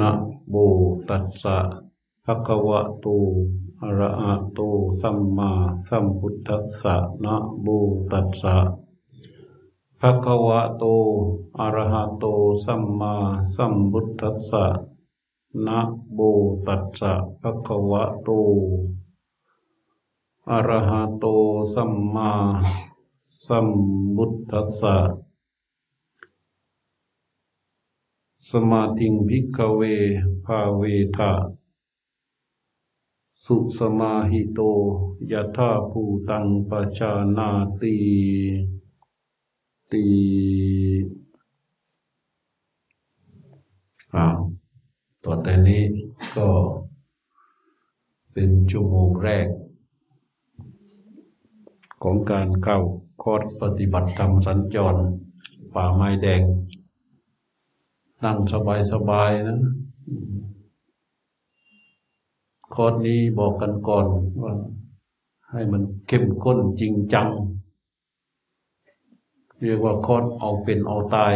นะโมตัสสะภะคะวะโตอะระหะโตสัมมาสัมพุทธัสสะนะโมตัสสะภะคะวะโตอะระหะโตสัมมาสัมพุทธัสสะนะโมตัสสะภะคะวะโตอะระหะโตสัมมาสัมพุทธัสสะ สมาธิงพิกเวภาเวทะสุสมาหิโตยะธาภูตังปชานาตีตีอ้าวต่อแต่นี้ก็เป็นชั่วโมงแรก ของการเข้าคอร์สปฏิบัติธรรมสัญจร ป่าไม้แดง นั่งสบายสบายๆนะคอร์สนี้บอกกันก่อนว่า ให้มันเข้มข้นจริงจัง เรียกว่าคอร์สเอาเป็นเอาตาย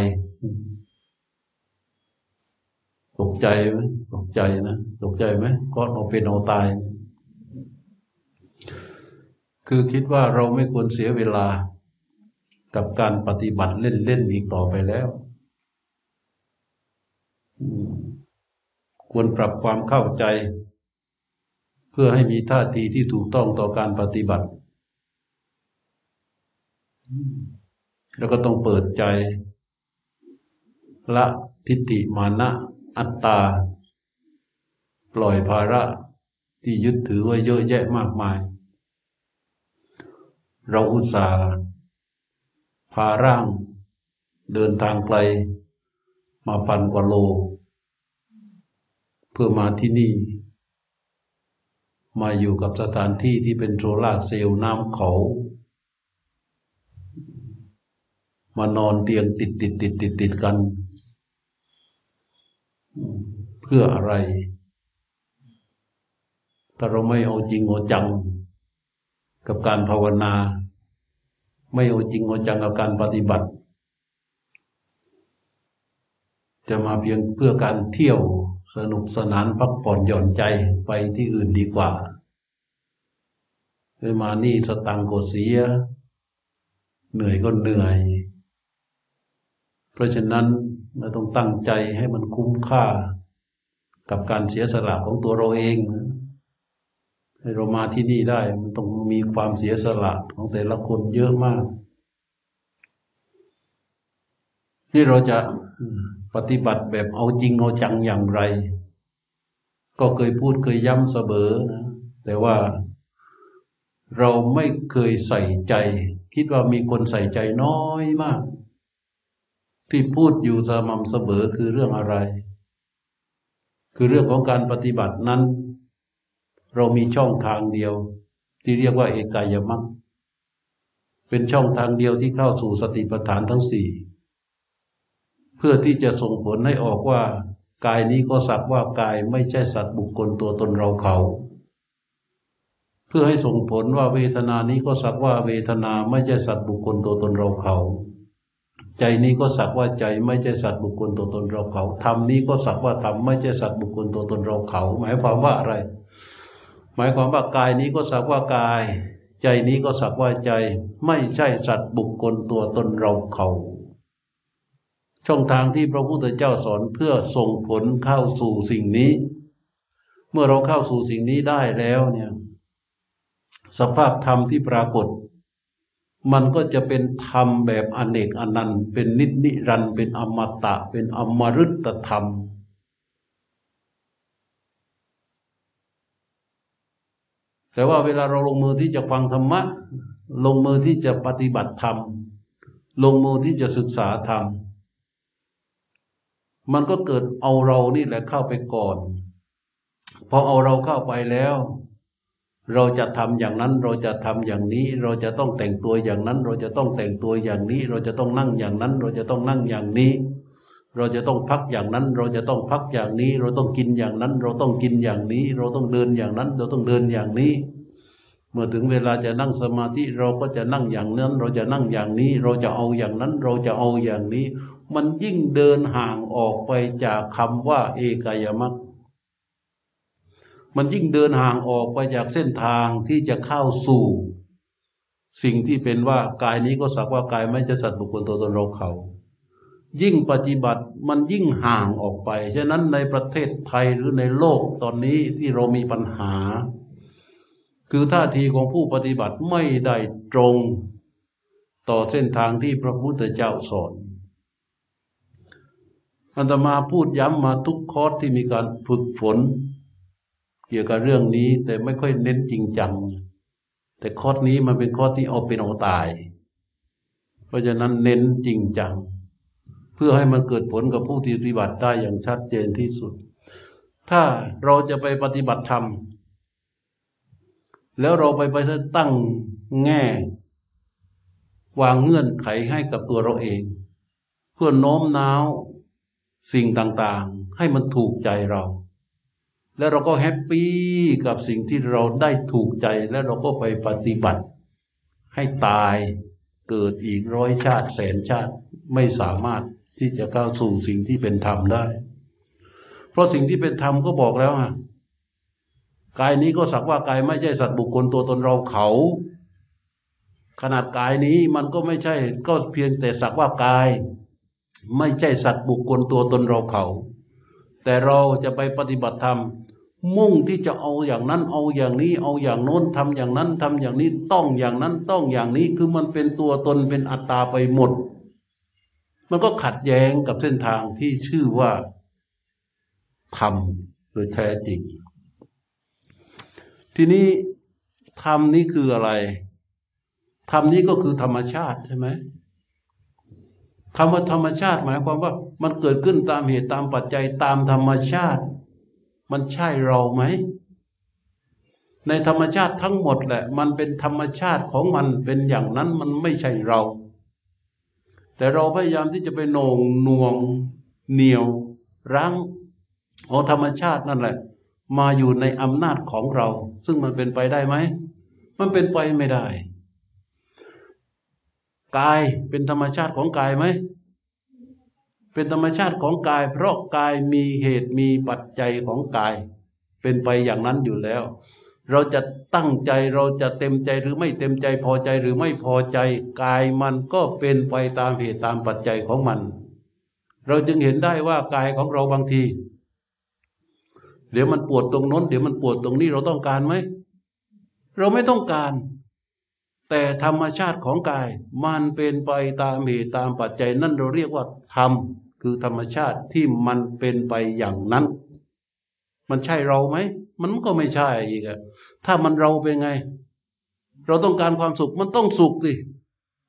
ตกใจไหมตกใจนะตกใจไหมคอร์สเอาเป็นเอาตาย คือคิดว่าเราไม่ควรเสียเวลากับการปฏิบัติเล่นๆอีกต่อไปแล้ว ควรปรับความเข้าใจ เพื่อให้มีท่าทีที่ถูกต้องต่อการปฏิบัติ แล้วก็ต้องเปิดใจ ละทิฏฐิมานะ อัตตา ปล่อยภาระที่ยึดถือไว้เยอะแยะมากมาย เราอุตส่าห์พาร่างเดินทางไกล มาพันกว่าโล เพื่อมาที่นี่ มาอยู่กับสถานที่ที่เป็นโซลาเซลล์น้ำเขา มานอนเตียงติดติดติดติดติดกัน เพื่ออะไร ถ้าเราไม่เอาจริงเอาจัง กับการภาวนา ไม่เอาจริงเอาจังกับการปฏิบัติ จะมาเพียงเพื่อการเที่ยวสนุกสนานพักผ่อนหย่อนใจไปที่อื่นดีกว่าไปมานี่สตังค์ก็เสีย เหนื่อยก็เหนื่อย เพราะฉะนั้นเราต้องตั้งใจให้มันคุ้มค่า กับการเสียสละของตัวเราเองให้เรามาที่นี่ได้มันต้องมีความเสียสละของแต่ละคนเยอะมากที่เราจะ ปฏิบัติแบบเอาจริงเอาจังอย่างไร ก็เคยพูดเคยย้ำเสมอนะแต่ว่าเราไม่เคยใส่ใจ คิดว่ามีคนใส่ใจน้อยมาก ที่พูดอยู่สม่ำเสมอคือเรื่องอะไร คือเรื่องของการปฏิบัตินั้น เรามีช่องทางเดียว ที่เรียกว่าเอกายมัคเป็นช่องทางเดียวที่เข้าสู่สติปัฏฐานทั้งสี่ เพื่อที่จะส่งผลให้ออกว่า กายนี้ก็สักว่ากายไม่ใช่สัตว์บุคคลตัวตนเราเขา เพื่อให้ส่งผลว่าเวทนานี้ก็สักว่าเวทนาไม่ใช่สัตว์บุคคลตัวตนเราเขา ใจนี้ก็สักว่าใจไม่ใช่สัตว์บุคคลตัวตนเราเขาธรรมนี้ก็สักว่าธรรมไม่ใช่สัตว์บุคคลตัวตนเราเขา หมายความว่าอะไร หมายความว่ากายนี้ก็สักว่ากาย ใจนี้ก็สักว่าใจ ไม่ใช่สัตว์บุคคลตัวตนเราเขา ช่องทางที่พระพุทธเจ้าสอนเพื่อส่งผลเข้าสู่สิ่งนี้ เมื่อเราเข้าสู่สิ่งนี้ได้แล้วเนี่ยสภาพธรรมที่ปรากฏ มันก็จะเป็นธรรมแบบอเนกอนันต์ เป็นนิจนิรันดร์เป็นอมตะ เป็นอมฤตธรรมแต่ว่าเวลาเราลงมือที่จะฟังธรรมะ ลงมือที่จะปฏิบัติธรรม ลงมือที่จะศึกษาธรรม มันก็เกิดเอาเรานี่แหละเข้าไปก่อนพอเอาเราเข้าไปแล้ว เราจะทำอย่างนั้นเราจะทำอย่างนี้ เราจะต้องแต่งตัวอย่างนั้น เราจะต้องแต่งตัวอย่างนี้ เราจะต้องนั่งอย่างนั้น เราจะต้องนั่งอย่างนี้ เราจะต้องพักอย่างนั้น เราจะต้องพักอย่างนี้ เราต้องกินอย่างนั้น เราต้องกินอย่างนี้ เราต้องเดินอย่างนั้น เราต้องเดินอย่างนี้ เมื่อถึงเวลาจะนั่งสมาธิเราก็จะนั่งอย่างนั้น เราจะนั่งอย่างนี้ เราจะเอาอย่างนั้น เราจะเอาอย่างนี้ มันยิ่งเดินห่างออกไปจากคำว่า เอกายมัคมันยิ่งเดินห่างออกไปจากเส้นทางที่จะเข้าสู่ สิ่งที่เป็นว่ากายนี้ก็สักว่ากายไม่ใช่สัตว์บุคคลตัวตนเราเขา ยิ่งปฏิบัติมันยิ่งห่างออกไป ฉะนั้นในประเทศไทยหรือในโลกตอนนี้ที่เรามีปัญหา คือท่าทีของผู้ปฏิบัติไม่ได้ตรง ต่อเส้นทางที่พระพุทธเจ้าสอน อันตมาพูดย้ำมาทุกคอร์สที่มีการฝึกฝน เกี่ยวกับเรื่องนี้ แต่ไม่ค่อยเน้นจริงจัง แต่คอร์สนี้มันเป็นคอร์สที่เอาเป็นเอาตาย เพราะฉะนั้นเน้นจริงจัง เพื่อให้มันเกิดผลกับผู้ที่ปฏิบัติได้อย่างชัดเจนที่สุด ถ้าเราจะไปปฏิบัติธรรม แล้วเราไปไปตั้งแง่วางเงื่อนไขให้กับตัวเราเอง เพื่อโน้มน้าว สิ่งต่างๆ ให้มันถูกใจเรา แล้วเราก็แฮปปี้กับสิ่งที่เราได้ถูกใจแล้วเราก็ไปปฏิบัติ ให้ตายเกิดอีกร้อยชาติแสนชาติไม่สามารถที่จะก้าวสู่สิ่งที่เป็นธรรมได้ เพราะสิ่งที่เป็นธรรมก็บอกแล้วฮะกายนี้ก็สักว่ากายไม่ใช่สัตว์บุคคลตัวตนเราเขา ขนาดกายนี้มันก็ไม่ใช่ก็เพียงแต่สักว่ากาย ไม่ใช่สัตว์บุคคลตัวตนเราเขา แต่เราจะไปปฏิบัติธรรม มุ่งที่จะเอาอย่างนั้น เอาอย่างนี้ เอาอย่างโน้นทำอย่างนั้นทำอย่างนี้ต้องอย่างนั้นต้องอย่างนี้คือมันเป็นตัวตนเป็นอัตตาไปหมด มันก็ขัดแย้งกับเส้นทางที่ชื่อว่าธรรมโดยแท้จริง ทีนี้ธรรมนี้คืออะไรธรรมนี้ก็คือธรรมชาติใช่ไหม คำว่าธรรมชาติ หมายความว่า มันเกิดขึ้นตามเหตุตามปัจจัยตามธรรมชาติ มันใช่เราไหม ในธรรมชาติทั้งหมดแหละ มันเป็นธรรมชาติของมันเป็นอย่างนั้นมันไม่ใช่เรา แต่เราพยายามที่จะไปโหน่งหน่วงเหนียวรั้งเอาธรรมชาตินั่นแหละ มาอยู่ในอำนาจของเรา ซึ่งมันเป็นไปได้ไหม มันเป็นไปไม่ได้ กายเป็นธรรมชาติของกายไหม เป็นธรรมชาติของกาย เพราะกายมีเหตุมีปัจจัยของกาย เป็นไปอย่างนั้นอยู่แล้ว เราจะตั้งใจเราจะเต็มใจหรือไม่เต็มใจพอใจหรือไม่พอใจกายมันก็เป็นไปตามเหตุตามปัจจัยของมัน เราจึงเห็นได้ว่ากายของเราบางที เดี๋ยวมันปวดตรงน้น เดี๋ยวมันปวดตรงนี้เราต้องการไหมเราไม่ต้องการ แต่ธรรมชาติของกายมันเป็นไปตามเหตุตามปัจจัยนั่นเราเรียกว่าธรรมคือธรรมชาติที่มันเป็นไปอย่างนั้น มันใช่เราไหม มันก็ไม่ใช่อีกอะถ้ามันเราเป็นไง เราต้องการความสุขมันต้องสุขสิ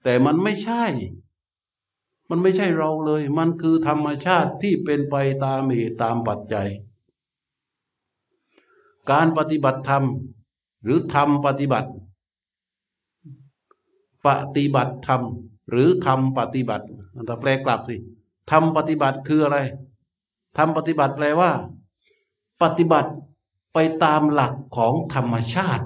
แต่มันไม่ใช่ มันไม่ใช่เราเลย มันคือธรรมชาติที่เป็นไปตามเหตุตามปัจจัย การปฏิบัติธรรม หรือธรรมปฏิบัติ ปฏิบัติธรรมหรือทำปฏิบัติเราแปลกลับสิทำปฏิบัติคืออะไรทำปฏิบัติแปลว่า ปฏิบัติไปตามหลักของธรรมชาติ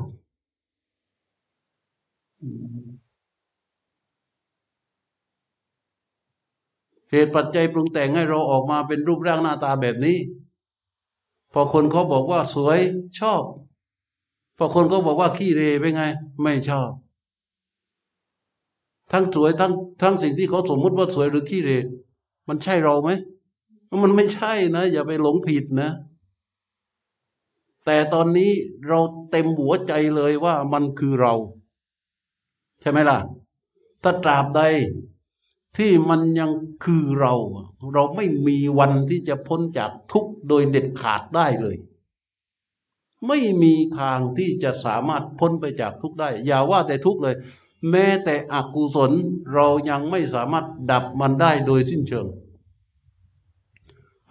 เหตุปัจจัยปรุงแต่งให้เราออกมาเป็นรูปร่างหน้าตาแบบนี้ พอคนเขาบอกว่าสวยชอบ พอคนเขาบอกว่าขี้เรเป็นไง ไม่ชอบ ทั้งสวยทั้งทั้งสิ่งที่เขาสมมุติว่าสวยหรือขี้เรมันใช่เราไหมมันไม่ใช่นะ อย่าไปหลงผิดนะ แต่ตอนนี้เราเต็มหัวใจเลยว่ามันคือเรา ใช่ไหมล่ะ ถ้าตราบใดที่มันยังคือเรา เราไม่มีวันที่จะพ้นจากทุกข์โดยเด็ดขาดได้เลย ไม่มีทางที่จะสามารถพ้นไปจากทุกข์ได้ อย่าว่าแต่ทุกข์เลย แม้แต่อกุศลเรายังไม่สามารถดับมันได้โดยสิ้นเชิง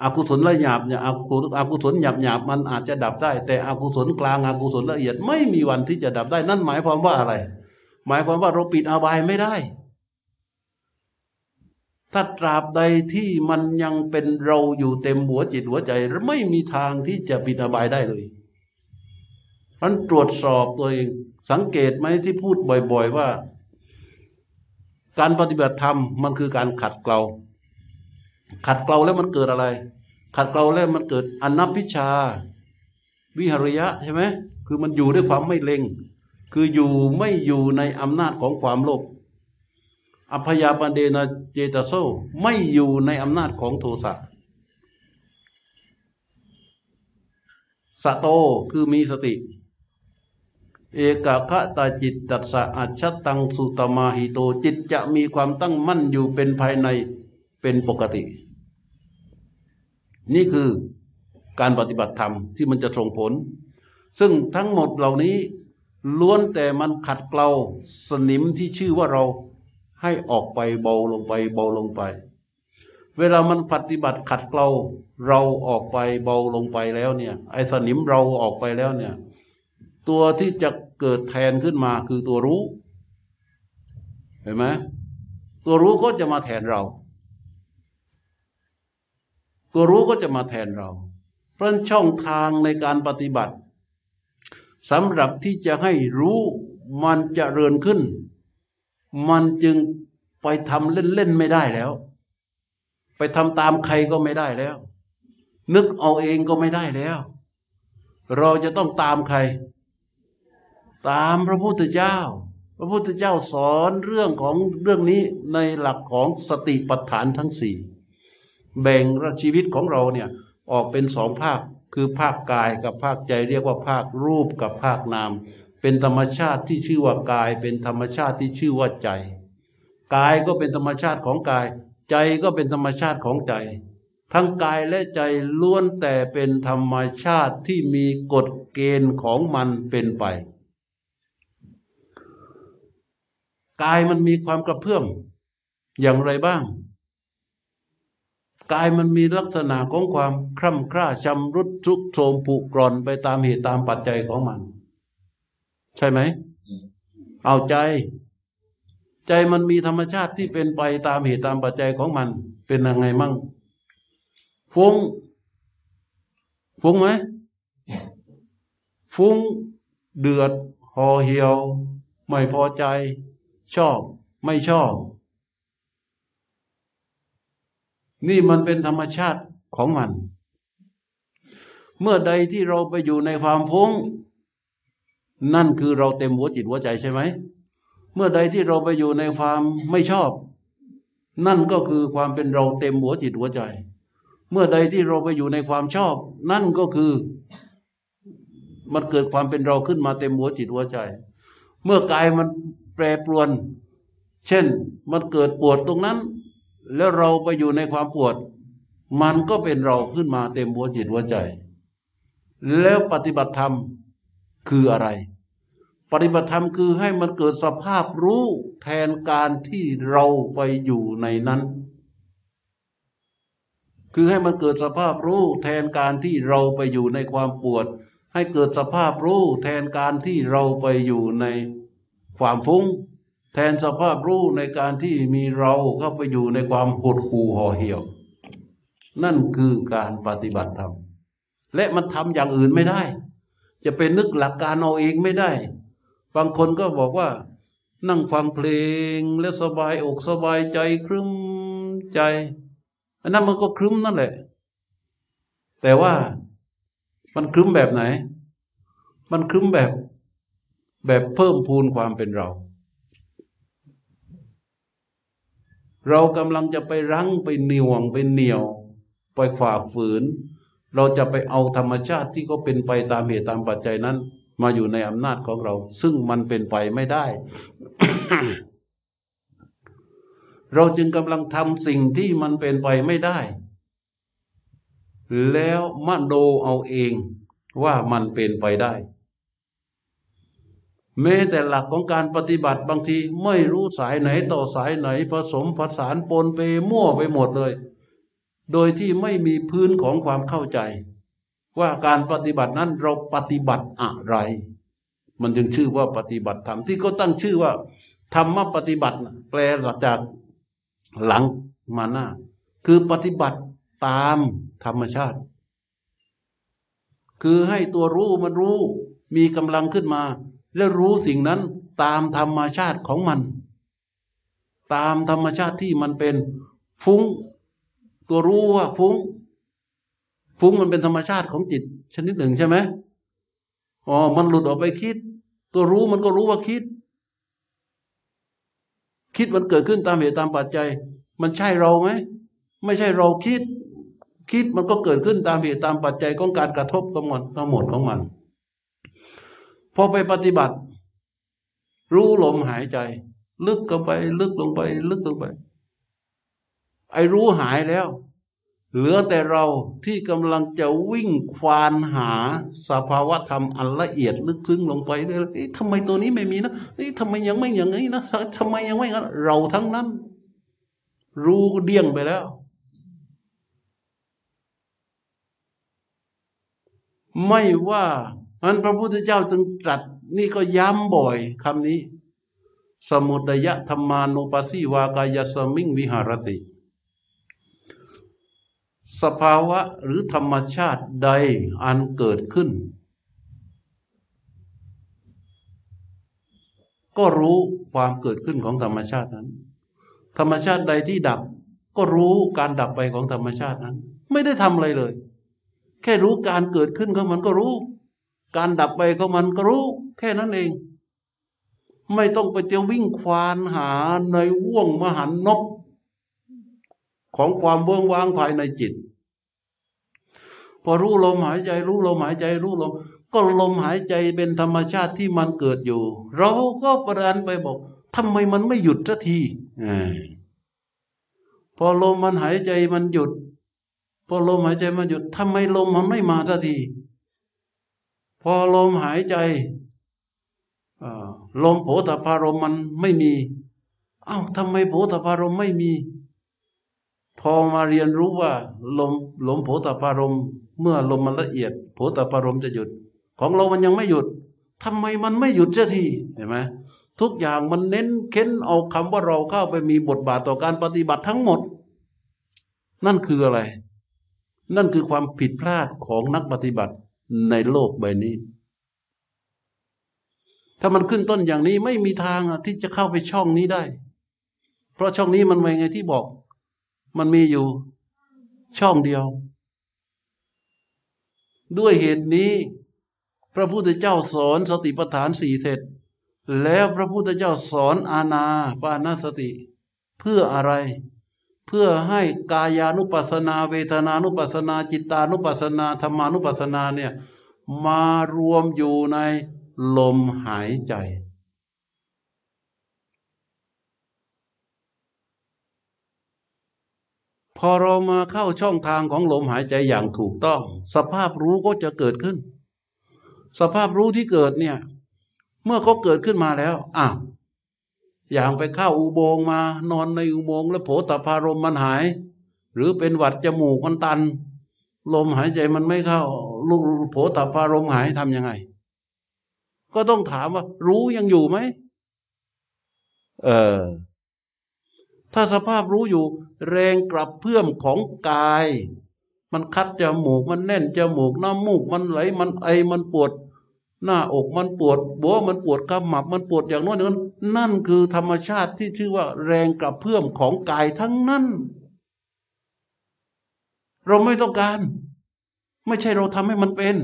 อกุศลละหยาบเนี่ยอกุอกุศลหยาบหยาบมันอาจจะดับได้ แต่อกุศลกลางอกุศลละเอียดไม่มีวันที่จะดับได้ นั่นหมายความว่าอะไร หมายความว่าเราปิดอบายไม่ได้ ถ้าตราบใดที่มันยังเป็นเราอยู่เต็มหัวจิตหัวใจ ไม่มีทางที่จะปิดอบายได้เลย มันตรวจสอบตัวเองสังเกตไหมที่พูดบ่อย ๆ ว่า การปฏิบัติธรรมมันคือการขัดเกลาขัดเกลาแล้วมันเกิดอะไร ขัดเกลาแล้วมันเกิดอนัพพิชา วิหริยะใช่ไหมคือมันอยู่ด้วยความไม่เล็ง คืออยู่ไม่อยู่ในอำนาจของความโลภอพยาปเดนะเจตโซไม่อยู่ในอำนาจของโทสะสะโตคือมีสติ เอกคะตาจิตตัสสะอัจฉตังสุตมาหิโตจิตจะมีความตั้งมั่นอยู่เป็นภายในเป็นปกติ นี่คือการปฏิบัติธรรมที่มันจะส่งผล ซึ่งทั้งหมดเหล่านี้ล้วนแต่มันขัดเกลาสนิมที่ชื่อว่าเราให้ออกไปเบาลงไปเบาลงไป เวลามันปฏิบัติขัดเกลาเราออกไปเบาลงไปแล้วเนี่ยไอ้สนิมเราออกไปแล้วเนี่ย ตัวที่จะเกิดแทนขึ้นมาคือตัวรู้ เห็นไหมตัวรู้ก็จะมาแทนเรา ตัวรู้ก็จะมาแทนเรา เพราะช่องทางในการปฏิบัติสำหรับที่จะให้รู้มันจะเริญขึ้น มันจึงไปทำเล่นๆไม่ได้แล้ว ไปทำตามใครก็ไม่ได้แล้ว นึกเอาเองก็ไม่ได้แล้ว เราจะต้องตามใคร ตามพระพุทธเจ้า พระพุทธเจ้าสอนเรื่องของเรื่องนี้ในหลักของสติปัฏฐานทั้งสี่แบ่งชีวิตของเราเนี่ยออกเป็นสองภาคคือภาคกายกับภาคใจเรียกว่าภาครูปกับภาคนาม เป็นธรรมชาติที่ชื่อว่ากาย เป็นธรรมชาติที่ชื่อว่าใจ กายก็เป็นธรรมชาติของกาย ใจก็เป็นธรรมชาติของใจ ทั้งกายและใจล้วนแต่เป็นธรรมชาติที่มีกฎเกณฑ์ของมันเป็นไป กายมันมีความกระเพื่อมอย่างไรบ้าง กายมันมีลักษณะของความคร่ำคร่าชำรุดทุกโทรมผุกร่อนไปตามเหตุตามปัจจัยของมัน ใช่ไหม เอาใจ ใจมันมีธรรมชาติที่เป็นไปตามเหตุตามปัจจัยของมัน เป็นยังไงมั่งฟุ้งฟุ้งไหมฟุ้งเดือดห่อเหี่ยว ไม่พอใจ ชอบไม่ชอบ นี่มันเป็นธรรมชาติของมัน เมื่อใดที่เราไปอยู่ในความพุ้ง นั่นคือเราเต็มหัวจิตหัวใจใช่ไหม เมื่อใดที่เราไปอยู่ในความไม่ชอบ นั่นก็คือความเป็นเราเต็มหัวจิตหัวใจ เมื่อใดที่เราไปอยู่ในความชอบ นั่นก็คือมันเกิดความเป็นเราขึ้นมาเต็มหัวจิตหัวใจ เมื่อกายมัน แปรปรวน เช่นมันเกิดปวดตรงนั้น แล้วเราไปอยู่ในความปวด มันก็เป็นเราขึ้นมาเต็มหัวจิตหัวใจ แล้วปฏิบัติธรรมคืออะไร ปฏิบัติธรรมคือให้มันเกิดสภาพรู้แทนการที่เราไปอยู่ในนั้น คือให้มันเกิดสภาพรู้แทนการที่เราไปอยู่ในความปวด ให้เกิดสภาพรู้แทนการที่เราไปอยู่ใน ความฟุ้ง แทนสภาพรู้ในการที่มีเราเข้าไปอยู่ในความหดหู่ห่อเหี่ยว นั่นคือการปฏิบัติธรรมและมันทำอย่างอื่นไม่ได้ จะไปนึกหลักการเอาเองไม่ได้ บางคนก็บอกว่า นั่งฟังเพลงและสบายอกสบายใจครึ้มใจอันนั้นมันก็ครึ้มนั่นแหละ แต่ว่ามันครึ้มแบบไหน มันครึ้มแบบ แบบเพิ่มพูนความเป็นเรา เรากำลังจะไปรั้งไปเหนียวงไปเหนียว ไปฝ่าฝืน เราจะไปเอาธรรมชาติที่เขาเป็นไปตามเหตุตามปัจจัยนั้น มาอยู่ในอำนาจของเรา ซึ่งมันเป็นไปไม่ได้ เราจึงกำลังทำสิ่งที่มันเป็นไปไม่ได้ แล้วมโนเอาเองว่ามันเป็นไปได้ แม้แต่หลักของการปฏิบัติบางทีไม่รู้สายไหนต่อสายไหนผสมผสานปนไปมั่วไปหมดเลย โดยที่ไม่มีพื้นของความเข้าใจ ว่าการปฏิบัตินั้นเราปฏิบัติอะไร มันจึงชื่อว่าปฏิบัติธรรมที่เขาตั้งชื่อว่า ธรรมปฏิบัติแปลจากหลังมาหน้า คือปฏิบัติตามธรรมชาติ คือให้ตัวรู้มันรู้มีกำลังขึ้นมา และรู้สิ่งนั้นตามธรรมชาติของมัน ตามธรรมชาติที่มันเป็นฟุ้ง ตัวรู้ว่าฟุ้ง ฟุ้งมันเป็นธรรมชาติของจิต ชนิดหนึ่งใช่ไหมอ๋อมันหลุดออกไปคิด ตัวรู้มันก็รู้ว่าคิด คิดมันเกิดขึ้นตามเหตุตามปัจจัย มันใช่เราไหมไม่ใช่เราคิด คิดมันก็เกิดขึ้นตามเหตุตามปัจจัยของการกระทบทั้งหมดทั้งหมดของมัน อไปปฏิบัติ รู้ลมหายใจ ลึกเข้าไป ลึกลงไป ลึกลงไป ไอ้รู้หายแล้ว เหลือแต่เราที่กำลังจะวิ่งควานหาสภาวะธรรมอันละเอียดลึกซึ้งลงไปเลยทำไมตัวนี้ไม่มีนะทำไมยังไม่อย่างนี้นะทำไมยังไม่งั้นเราทั้งนั้น รู้เดี่ยงไปแล้วไม่ว่า มันพระพุทธเจ้าจึงตรัสนี่ก็ย้ำบ่อยคำนี้ สมุดยะธรรมานุปัสสีวากายสมิงวิหารติ สภาวะหรือธรรมชาติใดอันเกิดขึ้น ก็รู้ความเกิดขึ้นของธรรมชาตินั้น ธรรมชาติใดที่ดับ ก็รู้การดับไปของธรรมชาตินั้น ไม่ได้ทำอะไรเลย แค่รู้การเกิดขึ้นของมันก็รู้ การดับไปของมันก็รู้แค่นั้นเอง ไม่ต้องไปเที่ยววิ่งควานหาในว่วงมหันนก ของความเบื้งวางภายในจิต พอรู้ลมหายใจรู้ลมหายใจรู้ลมก็ลมหายใจเป็นธรรมชาติที่มันเกิดอยู่ เราก็ประดานไปบอกทำไมมันไม่หยุดสักทีพอลมมันหายใจมันหยุด พอลมหายใจมันหยุดทำไมลมมันไม่มาสักที พอลมหายใจลมโผฏฐารมมันไม่มี เอ้าทำไมโผฏฐารมไม่มี พอมาเรียนรู้ว่า ลมลมโผฏฐารมเมื่อลมมันละเอียดโผฏฐารมจะหยุด ของเรามันยังไม่หยุดทำไมมันไม่หยุดสักทีเห็นไหมทุกอย่างมันเน้นเค้นเอาคำว่าเราเข้าไปมีบทบาทต่อการปฏิบัติทั้งหมด นั่นคืออะไร นั่นคือความผิดพลาดของนักปฏิบัติ ในโลกใบนี้ ถ้ามันขึ้นต้นอย่างนี้ไม่มีทางที่จะเข้าไปช่องนี้ได้ เพราะช่องนี้มันไงไงที่บอก มันมีอยู่ ช่องเดียว ด้วยเหตุนี้ พระพุทธเจ้าสอนสติปัฏฐานสี่เสร็จ แล้วพระพุทธเจ้าสอนอาณาปานาสติ เพื่ออะไร เพื่อให้กายานุปัสนา เวทนานุปัสนา จิตานุปัสนาธรรมานุปัสนาเนี่ยมารวมอยู่ในลมหายใจ พอเรามาเข้าช่องทางของลมหายใจอย่างถูกต้อง สภาพรู้ก็จะเกิดขึ้น สภาพรู้ที่เกิดเนี่ย เมื่อเขาเกิดขึ้นมาแล้วอะ อย่างไปเข้าอุโบงมา นอนในอุโบงแล้วโผตพารมมันหาย หรือเป็นหวัดจมูกมันตัน ลมหายใจมันไม่เข้าลูกโผตพารมหายทำยังไง ก็ต้องถามว่า รู้ยังอยู่ไหมเออถ้าสภาพรู้อยู่ แรงกลับเพื่อมของกาย มันคัดจมูกมันแน่นจมูกน้ำมูกมันไหลมันไอมันปวด หน้าอกมันปวดบัวมันปวดกำหมับมันปวดอย่างโน้นอย่างนั้นนั่นคือธรรมชาติที่ชื่อว่าแรงกระเพื่อมของกายทั้งนั้น เราไม่ต้องการ ไม่ใช่เราทำให้มันเป็น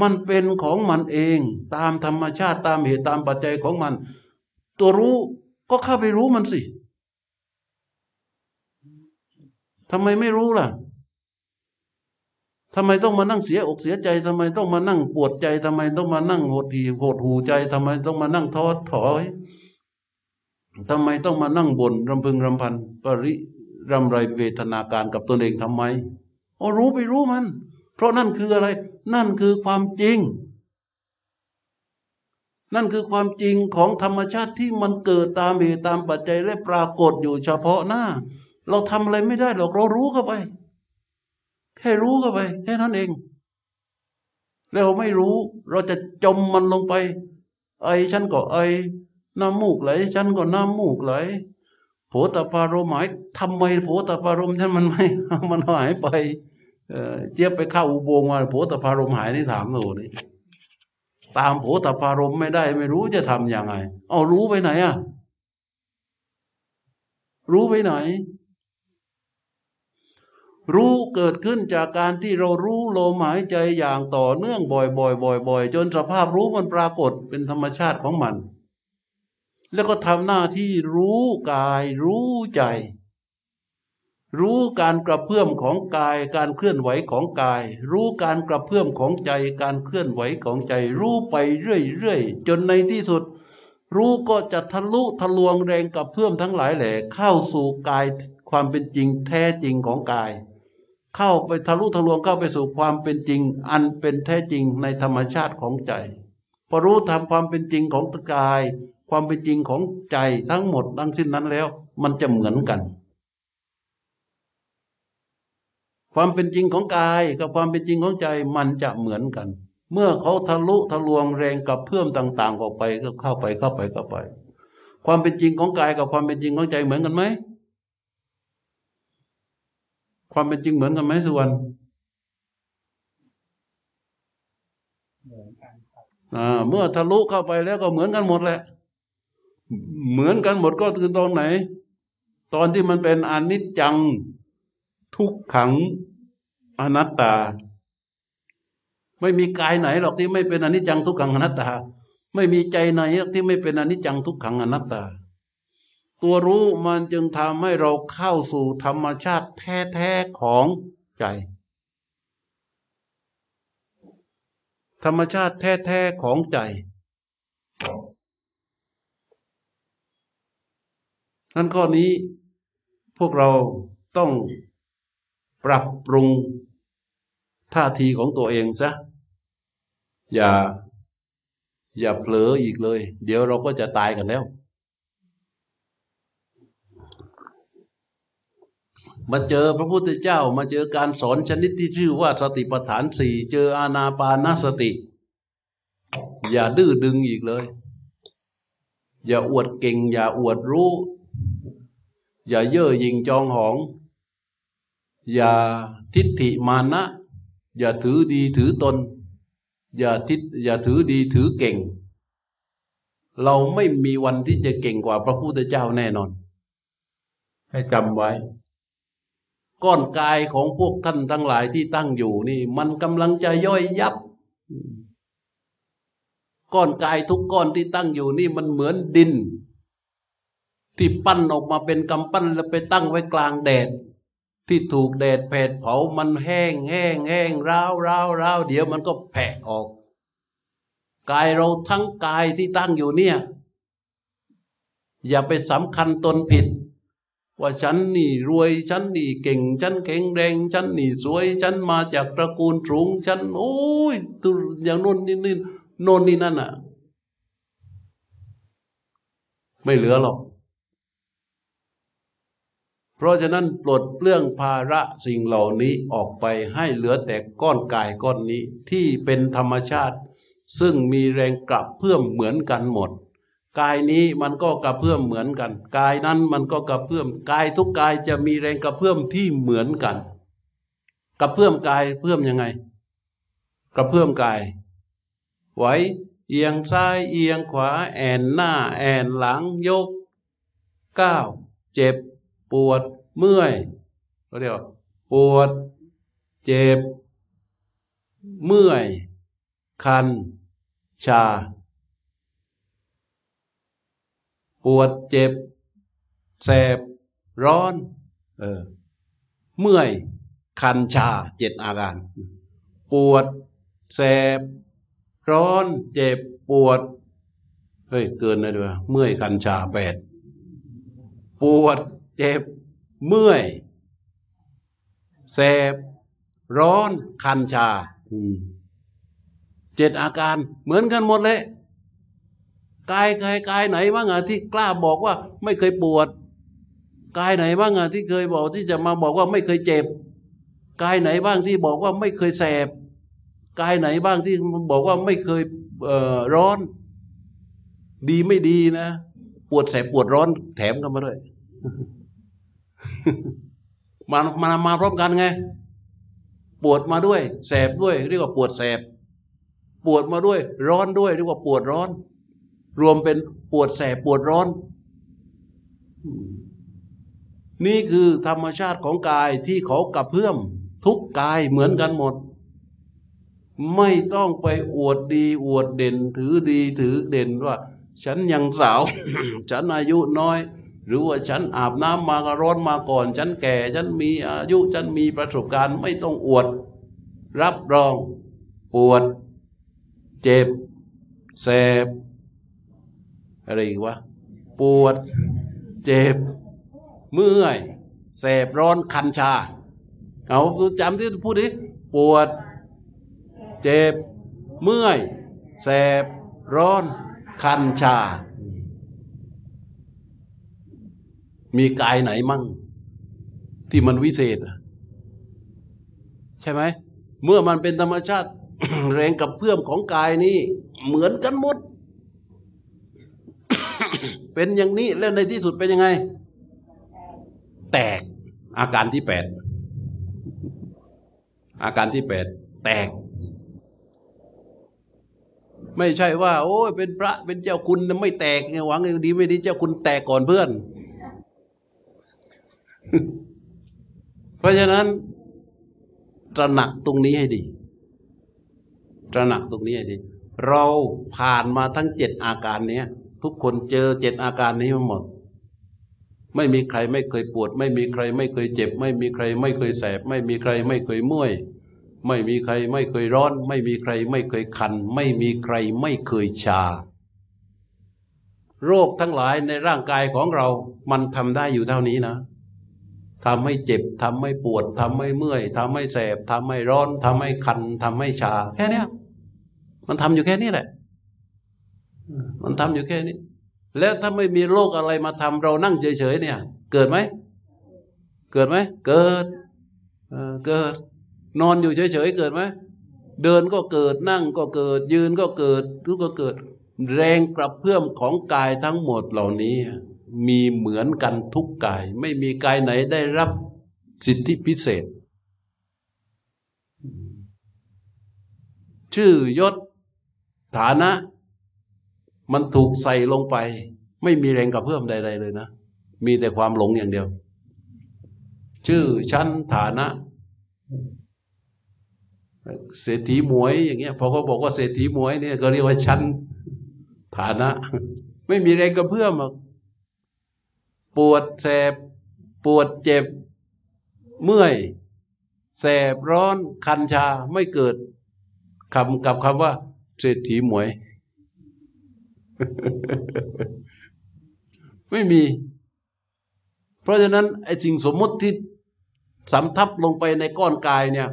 มันเป็นของมันเอง ตามธรรมชาติตามเหตุตามปัจจัยของมัน ตัวรู้ก็เข้าไปรู้มันสิทำไมไม่รู้ล่ะ ทำไมต้องมานั่งเสียอกเสียใจทำไมต้องมานั่งปวดใจทำไมต้องมานั่งหดหีหดหูใจทำไมต้องมานั่งท้อถอยทำไมต้องมานั่งบน่นรำพึงรำพันปริรำไรเวทนาการกับตนเองทำไมอ๋อรู้ไปรู้มัน เพราะนั่นคืออะไร นั่นคือความจริง นั่นคือความจริงของธรรมชาติที่มันเกิดตามเหตุตามปัจจัยและปรากฏอยู่เฉพาะหน้า เราทำอะไรไม่ได้หรอกเรารู้เข้าไป แค่รู้เข้าไปแค่นั้นเอง แล้วไม่รู้ เราจะจมมันลงไป ไอฉันก็ไอน้ำมูกไหลฉันก็น้ำมูกไหลโผตปารมหมายทำไมโผตปารมฉันมันไม่มันหายไปเจี๊ยบไปเข้าอุโบงมาโผตปารมหายนี่ถามหนูนี่ตามโผตปารมไม่ได้ ไม่รู้จะทำยังไง เอารู้ไปไหนอะรู้ไปไหน รู้เกิดขึ้นจากการที่เรารู้ลมหายใจอย่างต่อเนื่องบ่อยๆบ่อยๆจนสภาพรู้มันปรากฏเป็นธรรมชาติของมัน แล้วก็ทำหน้าที่รู้กายรู้ใจ รู้การกระเพื่อมของกาย การเคลื่อนไหวของกาย รู้การกระเพื่อมของใจ การเคลื่อนไหวของใจ รู้ไปเรื่อยๆจนในที่สุด รู้ก็จะทะลุทะลวงแรงกับเพื่อมทั้งหลายแหล่เข้าสู่กายความเป็นจริงแท้จริงของกาย เข้าไปทะลุทะลวงเข้าไปสู่ความเป็นจริง อันเป็นแท้จริงในธรรมชาติของใจพอรู้ทำความเป็นจริงของกาย ความเป็นจริงของใจทั้งหมดทั้งสิ้นนั้นแล้ว มันจะเหมือนกัน ความเป็นจริงของกายกับความเป็นจริงของใจมันจะเหมือนกัน เมื่อเขาทะลุทะลวงแรงกับเพื่อมต่าง ๆ ออกไปก็เข้าไปเข้าไปเข้าไป ความเป็นจริงของกายกับความเป็นจริงของใจเหมือนกันไหม ความเป็นจริงเหมือนกันไหมสุวรรณเมื่อทะลุเข้าไปแล้วก็เหมือนกันหมดแหละ เหมือนกันหมดก็คือตรงไหน ตอนที่มันเป็นอนิจจัง ทุกขัง อนัตตา ไม่มีกายไหนหรอกที่ไม่เป็นอนิจจังทุกขังอนัตตา ไม่มีใจไหนที่ไม่เป็นอนิจจังทุกขังอนัตตา ตัวรู้มันจึงทำให้เราเข้าสู่ธรรมชาติแท้ๆของใจ ธรรมชาติแท้ๆของใจนั้นข้อนี้พวกเราต้องปรับปรุงท่าทีของตัวเองซะอย่า อย่าเผลออีกเลย เดี๋ยวเราก็จะตายกันแล้ว มาเจอพระพุทธเจ้ามาเจอการสอนชนิดที่ชื่อว่าสติปัฏฐานสี่เจออาณาปานสติ อย่าดื้อดึงอีกเลย อย่าอวดเก่ง อย่าอวดรู้ อย่าเย่อหยิ่งจองหอง อย่าทิฏฐิมานะ อย่าถือดีถือตน อย่าทิฏอย่าถือดีถือเก่ง เราไม่มีวันที่จะเก่งกว่าพระพุทธเจ้าแน่นอน ให้จำไว้ ก้อนกายของพวกท่านทั้งหลายที่ตั้งอยู่นี่ มันกำลังจะย่อยยับ ก้อนกายทุกก้อนที่ตั้งอยู่นี่มันเหมือนดิน ที่ปั้นออกมาเป็นกำปั้นแล้วไปตั้งไว้กลางแดด ที่ถูกแดดแผดเผามันแห้งแห้งแห้งร้าวร้าวร้าวเดี๋ยวมันก็แผะออก กายเราทั้งกายที่ตั้งอยู่เนี่ย อย่าไปสำคัญตนผิด ว่าฉันนี่รวยฉันนี่เก่ง ฉันแข็งแรง ฉันนี่สวย ฉันมาจากตระกูลสูง ฉัน โอ้ยตัวอย่างโน้นนี่นี่โน่นนี่นั่นอะไม่เหลือหรอก เพราะฉะนั้นปลดเปลื้องภาระสิ่งเหล่านี้ออกไปให้เหลือแต่ก้อนกายก้อนนี้ที่เป็นธรรมชาติ ซึ่งมีแรงกลับเพื่อมเหมือนกันหมด กายนี้มันก็กระเพื่อมเหมือนกัน กายนั้นมันก็กระเพื่อมกายทุกกายจะมีแรงกระเพื่อมที่เหมือนกันกระเพื่อมกายเพื่อมยังไง กระเพื่อมกาย ไหวเอียงซ้ายเอียงขวาแอนหน้าแอนหลังยกก้าวเจ็บ ปวดเมื่อยเรียกปวด เจ็บ เมื่อย คัน ชา ปวดเจ็บ แสบ ร้อน เออ เมื่อยคันชาเจ็ดอาการ ปวด แสบ ร้อน เจ็บ ปวด เฮ้ย เกินเลยด้วยเมื่อยคันชาแปดปวด เจ็บ เมื่อยแสบ ร้อน คันชาเจ็ดอาการเหมือนกันหมดเลย กายกายกายไหนบ้างอะที่กล้าบอกว่าไม่เคยปวดกายไหนบ้างอะที่เคยบอกที่จะมาบอกว่าไม่เคยเจ็บกายไหนบ้างที่บอกว่าไม่เคยแสบกายไหนบ้างที่บอกว่าไม่เคยเร้อน ดีไม่ดีนะ ปวดแสบปวดร้อน แถมกันมาด้วยมามามาพร้อมกันไง ปวดมาด้วย แสบด้วย เรียกว่าปวดแสบ ปวดมาด้วย ร้อนด้วย เรียกว่าปวดร้อน รวมเป็นปวดแสบปวดร้อน นี่คือธรรมชาติของกายที่เขากระเพื่อม ทุกกายเหมือนกันหมด ไม่ต้องไปอวดดี อวดเด่น ถือดีถือเด่นว่า ฉันยังสาว ฉันอายุน้อย หรือว่าฉันอาบน้ำมากร้อนมาก่อน ฉันแก่ ฉันมีอายุ ฉันมีประสบการณ์ไม่ต้องอวด รับรอง ปวด เจ็บ แสบ อะไรอีกวะปวด เจ็บ เมื่อยแสบร้อนคันชา เอาจำที่พูดดิปวด เจ็บ เมื่อยแสบร้อน คันชา มีกายไหนมั่ง ที่มันวิเศษ ใช่ไหม เมื่อมันเป็นธรรมชาติ แรงกับเพื่อมของกายนี้ เหมือนกันหมด เป็นอย่างนี้แล้วในที่สุดเป็นยังไง แตกอาการที่แปดอาการที่แปดแตก ไม่ใช่ว่า โอ้ยเป็นพระเป็นเจ้าคุณไม่แตกหวังดีไม่ดีเจ้าคุณแตกก่อนเพื่อน เพราะฉะนั้นตระหนักตรงนี้ให้ดี ตระหนักตรงนี้ให้ดี เราผ่านมาทั้งเจ็ดอาการเนี้ย ทุกคนเจอเจ็ดอาการนี้มาหมด ไม่มีใครไม่เคยปวด ไม่มีใครไม่เคยเจ็บ ไม่มีใครไม่เคยแสบ ไม่มีใครไม่เคยเมื่อยไม่มีใครไม่เคยร้อน ไม่มีใครไม่เคยคัน ไม่มีใครไม่เคยชา โรคทั้งหลายในร่างกายของเรา มันทำได้อยู่เท่านี้นะทำให้เจ็บทำให้ปวดทำให้เมื่อยทำให้แสบทำให้ร้อนทำให้คันทำให้ชา แค่นี้มันทำอยู่แค่นี้แหละ มันทำอยู่แค่นี้ แล้วถ้าไม่มีโรคอะไรมาทำเรานั่งเฉยๆเนี่ย เกิดไหม เกิดไหม เกิดเออเกิด นอนอยู่เฉยๆเกิดไหม เดินก็เกิดนั่งก็เกิด ยืนก็เกิดทุกก็เกิด แรงกระเพื่อมของกายทั้งหมดเหล่านี้ มีเหมือนกันทุกกาย ไม่มีกายไหนได้รับสิทธิพิเศษ ชื่อยศฐานะ มันถูกใส่ลงไป ไม่มีแรงกระเพื่อมใด ๆ เลยนะ มีแต่ความหลงอย่างเดียว ชื่อชั้นฐานะเศรษฐีหมวยอย่างเงี้ยพอเขาบอกว่าเศรษฐีหมวยเนี่ยก็เรียกว่าชั้นฐานะ ไม่มีแรงกระเพื่อมปวดแสบ ปวดเจ็บ เมื่อย แสบร้อนคันชาไม่เกิดคำกับคำว่า เศรษฐีหมวย ไม่มี เพราะฉะนั้นไอ้สิ่งสมมติที่สำทับลงไปในก้อนกายเนี่ย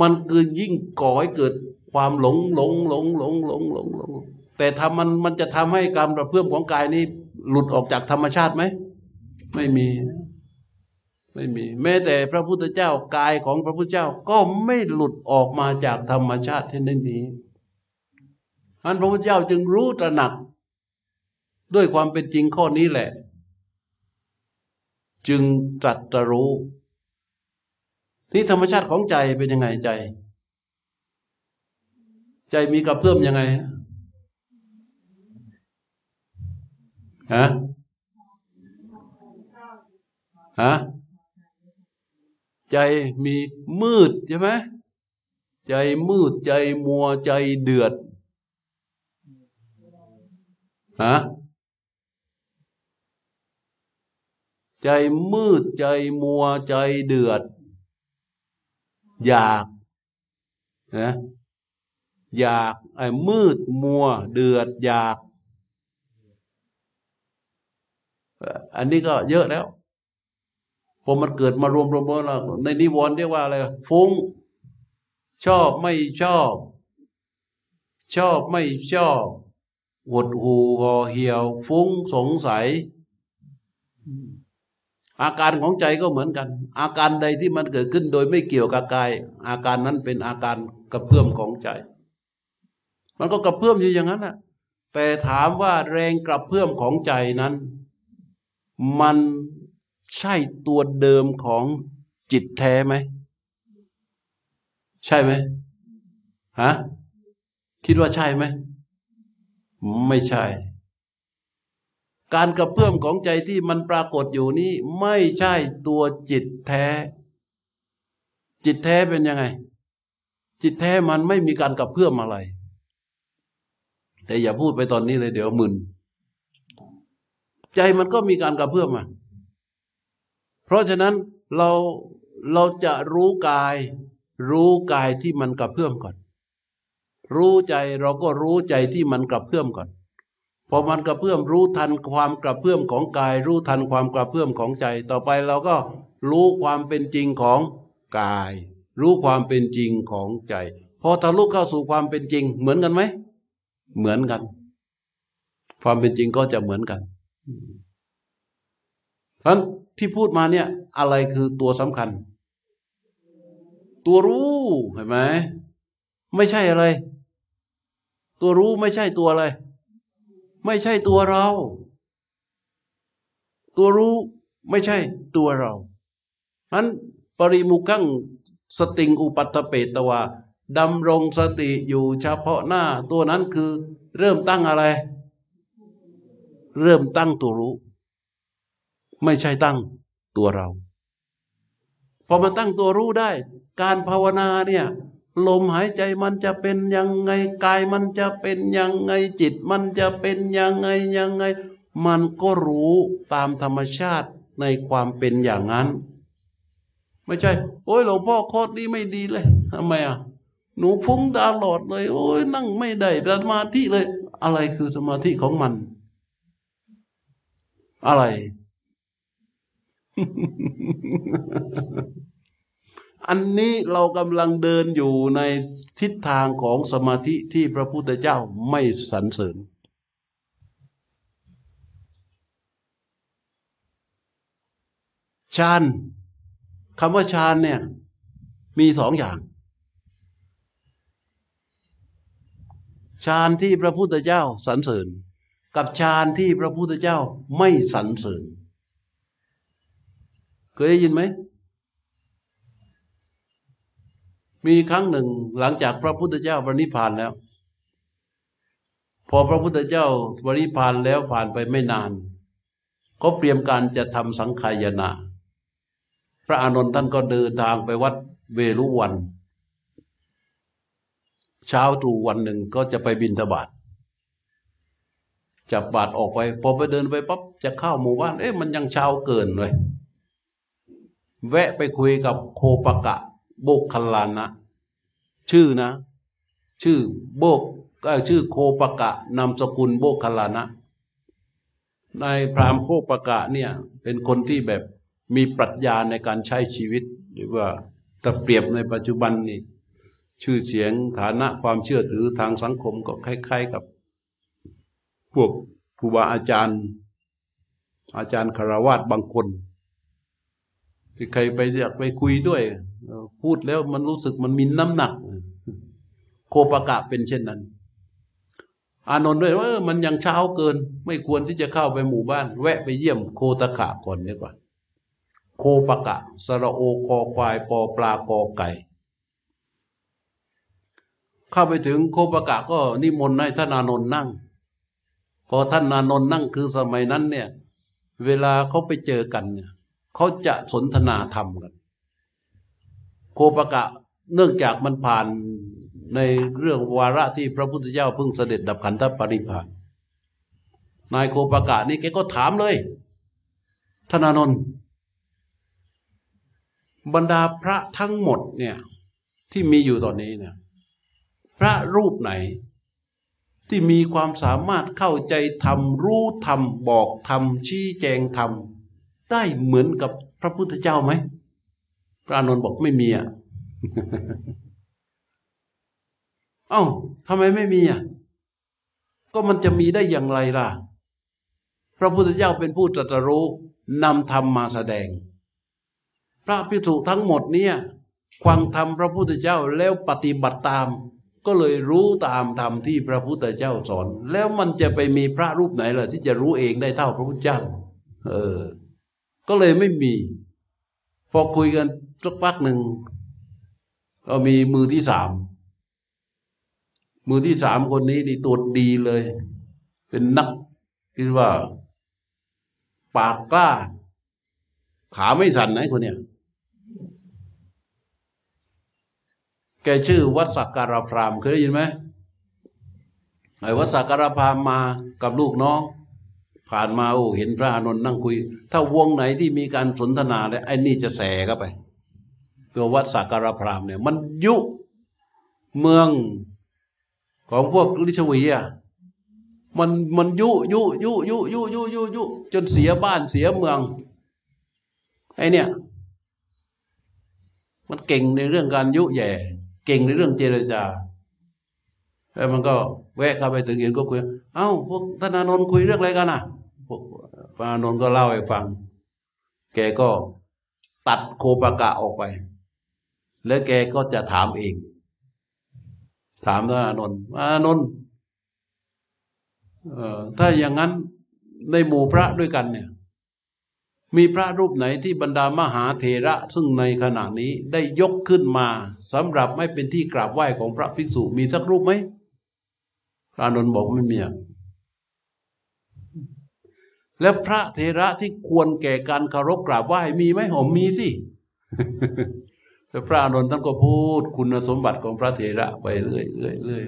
มันเกินยิ่งก่อให้เกิดความหลงหลงหลงหลงหลงหลงหลงแต่ทำมันมันจะทำให้การกระเพื่อมของกายนี้ หลุดออกจากธรรมชาติไหม ไม่มี ไม่มี แม้แต่พระพุทธเจ้ากายของพระพุทธเจ้าก็ไม่หลุดออกมาจากธรรมชาติที่นั่นนี้ อันพระพุทธเจ้าจึงรู้ตระหนัก ด้วยความเป็นจริงข้อนี้แหละ จึงตรัสรู้นี่ธรรมชาติของใจเป็นยังไงใจ ใจมีกระเพื่อมยังไงฮะฮะใจมีมืดใช่ไหมใจมืดใจมัวใจเดือด ฮะใจมืดใจมัวใจเดือด อยากนะอยากไอ้มืดมัว เดือดอยาก อันนี้ก็เยอะแล้วพอมันเกิดมารวมรวมแล้วในนิวรณ์เรียกว่าอะไรฟุ้ง ชอบไม่ชอบ ชอบไม่ชอบ หดหูห่อเหี่ยว ฟุ้งสงสัย อาการของใจก็เหมือนกัน อาการใดที่มันเกิดขึ้นโดยไม่เกี่ยวกับกาย อาการนั้นเป็นอาการกระเพื่อมของใจ มันก็กระเพื่อมอยู่อย่างนั้นแหละแต่ถามว่าแรงกระเพื่อมของใจนั้น มันใช่ตัวเดิมของจิตแท้ไหม ใช่ไหมฮะคิดว่าใช่ไหม ไม่ใช่ การกระเพื่อมของใจที่มันปรากฏอยู่นี้ ไม่ใช่ตัวจิตแท้ จิตแท้เป็นยังไง จิตแท้มันไม่มีการกระเพื่อมอะไร แต่อย่าพูดไปตอนนี้เลยเดี๋ยวมึนใจมันก็มีการกระเพื่อมมาเพราะฉะนั้นเราเราจะรู้กาย รู้กายที่มันกระเพื่อมก่อน รู้ใจเราก็รู้ใจที่มันกระเพื่อมก่อนพอมันกระเพื่อมรู้ทันความกระเพื่อมของกาย รู้ทันความกระเพื่อมของใจ ต่อไปเราก็รู้ความเป็นจริงของกาย รู้ความเป็นจริงของใจพอทะลุเข้าสู่ความเป็นจริง เหมือนกันไหม เหมือนกัน ความเป็นจริงก็จะเหมือนกันเพราะที่พูดมาเนี่ย อะไรคือตัวสำคัญ ตัวรู้เห็นไหมไม่ใช่อะไร ตัวรู้ไม่ใช่ตัวอะไร ไม่ใช่ตัวเรา ตัวรู้ไม่ใช่ตัวเรานั้นปริมุขังสติงอุปัตเปตวาดำรงสติอยู่เฉพาะหน้า ตัวนั้นคือ เริ่มตั้งอะไร เริ่มตั้งตัวรู้ ไม่ใช่ตั้งตัวเรา พอมาตั้งตัวรู้ได้ การภาวนาเนี่ย ลมหายใจมันจะเป็นยังไงกายมันจะเป็นยังไงจิตมันจะเป็นยังไงยังไง มันก็รู้ตามธรรมชาติในความเป็นอย่างนั้น ไม่ใช่ โอ้ยหลวงพ่อโคตรนี้ไม่ดีเลยทำไมอะหนูฟุ้งตลอดเลย โอ้ยนั่งไม่ได้สมาธิเลย อะไรคือสมาธิของมัน อะไร อันนี้เรากำลังเดินอยู่ในทิศทางของสมาธิที่พระพุทธเจ้าไม่สรรเสริญ ฌานคำว่าฌานเนี่ย มีสองอย่างฌานที่พระพุทธเจ้าสรรเสริญ กับฌานที่พระพุทธเจ้าไม่สรรเสริญ เคยได้ยินไหม มีครั้งหนึ่งหลังจากพระพุทธเจ้าปรินิพานแล้ว พอพระพุทธเจ้าปรินิพานแล้วผ่านไปไม่นานก็เตรียมการจะทำสังขายนา พระอานนท์ท่านก็เดินทางไปวัดเวรุวัน เช้าตรู่วันหนึ่งก็จะไปบินทบาทจับบาทออกไป พอไปเดินไปปั๊บจะเข้าหมู่บ้าน เอ๊ะมันยังเช้าเกินเลย แวะไปคุยกับโคปกะ โบกคลานะ ชื่อนะ ชื่อโบกก็ชื่อโคปกะนามสกุลโบกคลานะนายพรามโคปกะเนี่ยเป็นคนที่แบบมีปรัชญาในการใช้ชีวิต หรือว่าถ้าเปรียบในปัจจุบันนี่ชื่อเสียงฐานะความเชื่อถือทางสังคมก็คล้ายๆกับ พวกครูบาอาจารย์ อาจารย์คารวาสบางคนที่ใครไปอยากไปคุยด้วย พูดแล้วมันรู้สึกมันมีน้ำหนัก โคปกะเป็นเช่นนั้น อานนท์ด้วยว่ามันยังเช้าเกิน ไม่ควรที่จะเข้าไปหมู่บ้าน แวะไปเยี่ยมโคตะกะก่อนดีกว่า โคปกะสระโอคอควายปอปลากอไก่ เข้าไปถึงโคปกะก็นิมนต์ให้ท่านอานนท์นั่ง พอท่านอานนท์นั่งคือสมัยนั้นเนี่ย เวลาเขาไปเจอกันเนี่ยเขาจะสนทนาธรรมกัน โคปกะเนื่องจากมันผ่านในเรื่องวาระที่พระพุทธเจ้าเพิ่งเสด็จดับขันธปริภานนายโคปกะนี่แกก็ถามเลยธนานนท์บรรดาพระทั้งหมดเนี่ยที่มีอยู่ตอนนี้เนี่ยพระรูปไหนที่มีความสามารถเข้าใจธรรมรู้ธรรมบอกธรรมชี้แจงธรรมได้เหมือนกับพระพุทธเจ้าไหม พระอานนท์บอกไม่มีอะเอ้าทำไมไม่มีอะก็มันจะมีได้อย่างไรล่ะ พระพุทธเจ้าเป็นผู้ตรัสรู้นำธรรมมาแสดง พระพิสุทั้งหมดเนี่ยฟังธรรมพระพุทธเจ้าแล้วปฏิบัติตาม ก็เลยรู้ตามธรรมที่พระพุทธเจ้าสอน แล้วมันจะไปมีพระรูปไหนล่ะ ที่จะรู้เองได้เท่าพระพุทธเจ้า เออ ก็เลยไม่มี พอคุยกัน สักพักหนึ่งก็มีมือที่สามมือที่สามคนนี้นี่ตัวดีเลย เป็นนักคิดว่า ปากกล้า ขาไม่สั่นไหนคนเนี้ยแกชื่อวัดสักการพรามเคยได้ยินไหมไอ้วัดสักการพรามมากับลูกน้อง ผ่านมาโอ้เห็นพระอานนท์นั่งคุย ถ้าวงไหนที่มีการสนทนาแล้วไอ้นี่จะแสเข้าไป ตัววัดสักการพรามเนี่ย มันยุเมืองของพวกลิชวีอะมันมันยุยุยุยุยุยุยุยุจนเสียบ้านเสียเมืองไอเนี่ย มันเก่งในเรื่องการยุแย่เก่งในเรื่องเจรจาแล้วมันก็แวะเข้าไปถึงเห็นก็คุย เอ้า พวกธนานนท์คุยเรื่องอะไรกันอะ พวกพระนนท์ก็เล่าให้ฟัง แกก็ตัดโคปากะออกไป แล้วแกก็จะถามเอง ถามธนานนท์ธนานนท์ถ้าอย่างนั้นในหมู่พระด้วยกันเนี่ย มีพระรูปไหนที่บรรดามหาเถระ ซึ่งในขณะนี้ได้ยกขึ้นมาสำหรับไม่เป็นที่กราบไหว้ของพระภิกษุมีสักรูปไหมพระนนท์บอกไม่มีแล้วพระเถระที่ควรแก่การเคารพกราบไหว้มีไหมผมมีสิ แต่พระอานนท์ท่านก็พูดคุณสมบัติของพระเถระไปเรื่อยเรื่อยเรื่อย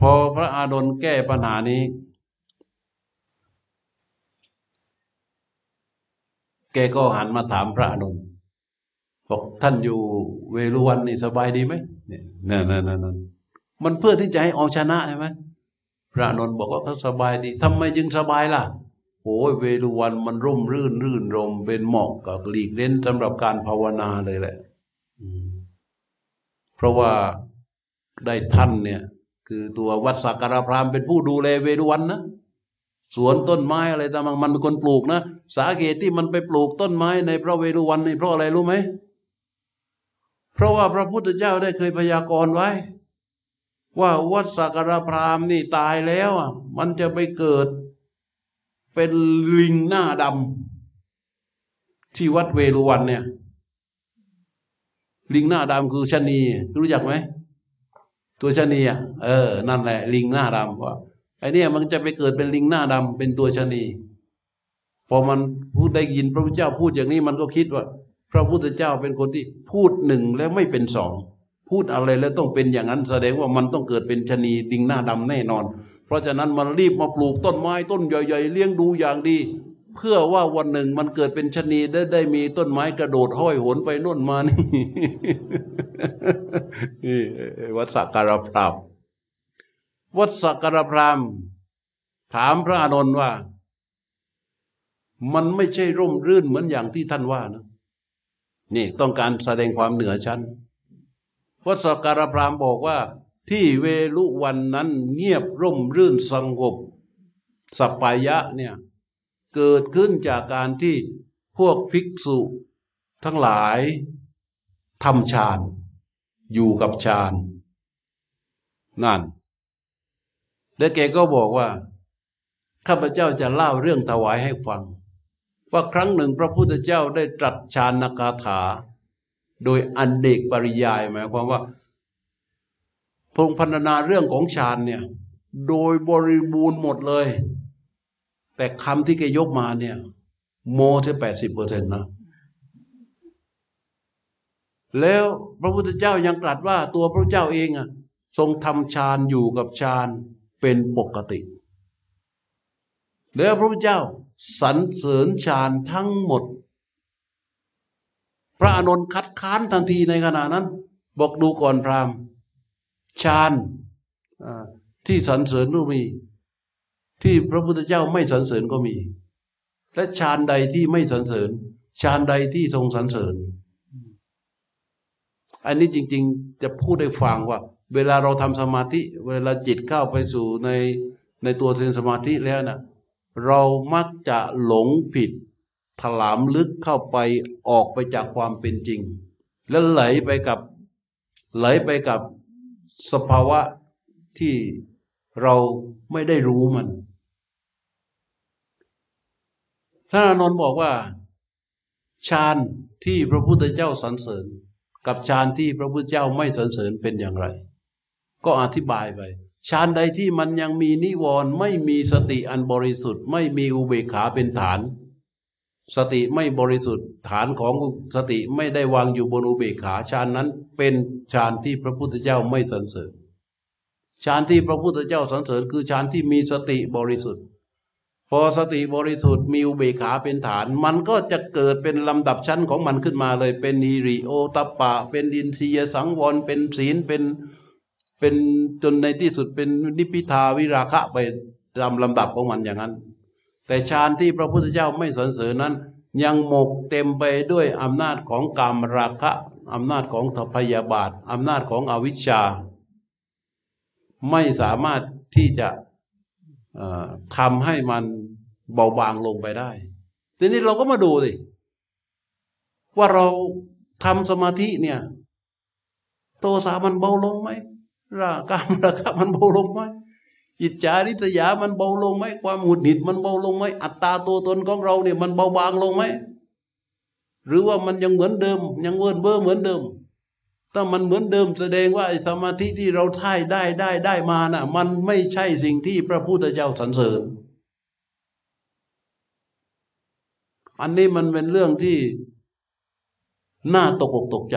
พอพระอานนท์แก้ปัญหานี้ แกก็หันมาถามพระอานนท์บอกท่านอยู่เวรุวันนี่สบายดีไหมเนี่ยนั่นนั่นนั่นมันเพื่อที่จะให้เอาชนะใช่ไหมพระอานนท์บอกว่าเขาสบายดีทำไมจึงสบายล่ะ โอ้ยเวรุวันมันร่มรื่นรื่นรมเป็นเหมาะกับหลีกเล่นสำหรับการภาวนาเลยแหละเพราะว่าได้ท่านเนี่ย คือตัววัดสักการพรามเป็นผู้ดูแลเวรุวันนะสวนต้นไม้อะไรต่างมันเป็นคนปลูกนะสาเหตุที่มันไปปลูกต้นไม้ในพระเวรุวันนี่เพราะอะไรรู้ไหมเพราะว่าพระพุทธเจ้าได้เคยพยากรณ์ไว้ ว่าวัดสักการพรามนี่ตายแล้วอะมันจะไปเกิด เป็นลิงหน้าดำที่วัดเวรุวันเนี่ย ลิงหน้าดำคือชนี รู้จักไหมตัวชนีอะเออนั่นแหละ ลิงหน้าดำว่าไอเนี่ยมันจะไปเกิดเป็นลิงหน้าดำเป็นตัวชนีพอมันพูดได้ยินพระพุทธเจ้าพูดอย่างนี้มันก็คิดว่า พระพุทธเจ้าเป็นคนที่พูดหนึ่งแล้วไม่เป็นสองพูดอะไรแล้วต้องเป็นอย่างนั้นแสดงว่ามันต้องเกิดเป็นชนีลิงหน้าดำแน่นอน ราะฉะนั้นมันรีบมาปลูกต้นไม้ต้นใหญ่ ๆ เลี้ยงดูอย่างดี เพื่อว่าวันหนึ่งมันเกิดเป็นชนีได้ได้มีต้นไม้กระโดดห้อยโหนไปน่นมานี่วัดสักการพรามวัดสักการพรามถามพระอานนท์ว่า มันไม่ใช่ร่มรื่นเหมือนอย่างที่ท่านว่านะนี่ต้องการแสดงความเหนือชั้นวัดสักการพรามบอกว่า ที่เวลุวันนั้นเงียบร่มรื่นสงบสัปายะเนี่ยเกิดขึ้นจากการที่พวกภิกษุ ทั้งหลายทำฌานอยู่กับฌานนั่นแล้วแกก็บอกว่า ข้าพเจ้าจะเล่าเรื่องถวายให้ฟัง ว่าครั้งหนึ่งพระพุทธเจ้าได้ตรัสฌานนากาถา โดยอันเดกปริยายหมายความว่า พงพันนาเรื่องของฌานเนี่ย โดยบริบูรณ์หมดเลย แต่คำที่แกยกมาเนี่ย โมที่แปดสิบเปอร์เซ็นต์นะแล้วพระพุทธเจ้ายังตรัสว่าตัวพระเจ้าเองอะทรงทำฌานอยู่กับฌานเป็นปกติ แล้วพระพุทธเจ้าสรรเสริญฌานทั้งหมด พระอานนท์คัดค้านทันทีในขณะนั้น บอกดูก่อนพราหมณ์ ฌานที่สรรเสริญก็มี ที่พระพุทธเจ้าไม่สรรเสริญก็มี และฌานใดที่ไม่สรรเสริญฌานใดที่ทรงสรรเสริญ อันนี้จริง ๆ จะพูดให้ฟังว่า เวลาเราทำสมาธิ เวลาจิตเข้าไปสู่ในในตัวเซนสมาธิแล้วนะ่ะเรามักจะหลงผิด ถลามลึกเข้าไปออกไปจากความเป็นจริง แล้วไหลไปกับไหลไปกับ สภาวะที่เราไม่ได้รู้มันท่านอนนท์บอกว่าฌานที่พระพุทธเจ้าสรรเสริญ กับฌานที่พระพุทธเจ้าไม่สรรเสริญเป็นอย่างไร ก็อธิบายไปฌานใดที่มันยังมีนิวรณ์ไม่มีสติอันบริสุทธิ์ ไม่มีอุเบกขาเป็นฐาน สติไม่บริสุทธิ์ฐานของสติไม่ได้วางอยู่บนอุเบกขาฌานนั้นเป็นฌานที่พระพุทธเจ้าไม่สรรเสริญฌานที่พระพุทธเจ้าสรรเสริญคือฌานที่มีสติบริสุทธิ์ พอสติบริสุทธิ์มีอุเบกขาเป็นฐาน มันก็จะเกิดเป็นลำดับชั้นของมันขึ้นมาเลย เป็นนิริโอตปะ เป็นดินเสียสังวรเป็นศีลเป็นเป็นจนในที่สุดเป็นนิพิทาวิราคะไปตามลำดับของมันอย่างนั้น แต่ฌานที่พระพุทธเจ้าไม่สรรเสริญนั้น ยังหมกเต็มไปด้วยอำนาจของกามราคะอำนาจของทพยาบาทอำนาจของอวิชชา ไม่สามารถที่จะทำให้มันเบาบางลงไปได้ ทีนี้เราก็มาดูสิว่าเราทำสมาธิเนี่ย โทสะมันเบาลงไหมรากามราคะมันเบาลงไหม อิจฉาริษยามันเบาลงไหมความหงุดหงิดมันเบาลงไหมอัตตาตัวตนของเราเนี่ยมันเบาบางลงไหมหรือว่ามันยังเหมือนเดิม ยังเวิร์นเบอร์เหมือนเดิม ถ้ามันเหมือนเดิมแสดงว่าไอ้สมาธิที่เราท่ายได้ได้ได้มานะ่ะ มันไม่ใช่สิ่งที่พระพุทธเจ้าสรรเสริญ อันนี้มันเป็นเรื่องที่น่าตกอกตกใจ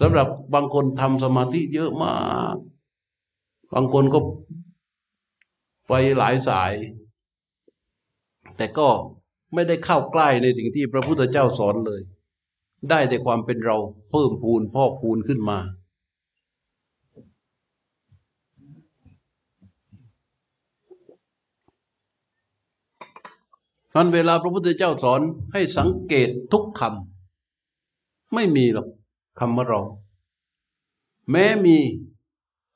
สำหรับบางคนทำสมาธิเยอะมาก บางคนก็ไปหลายสาย แต่ก็ไม่ได้เข้าใกล้ในสิ่งที่พระพุทธเจ้าสอนเลย ได้แต่ความเป็นเราเพิ่มพูนพอกพูนขึ้นมาตอนเวลาพระพุทธเจ้าสอนให้สังเกตทุกคำไม่มีหรอกคำว่าเรา แม้มี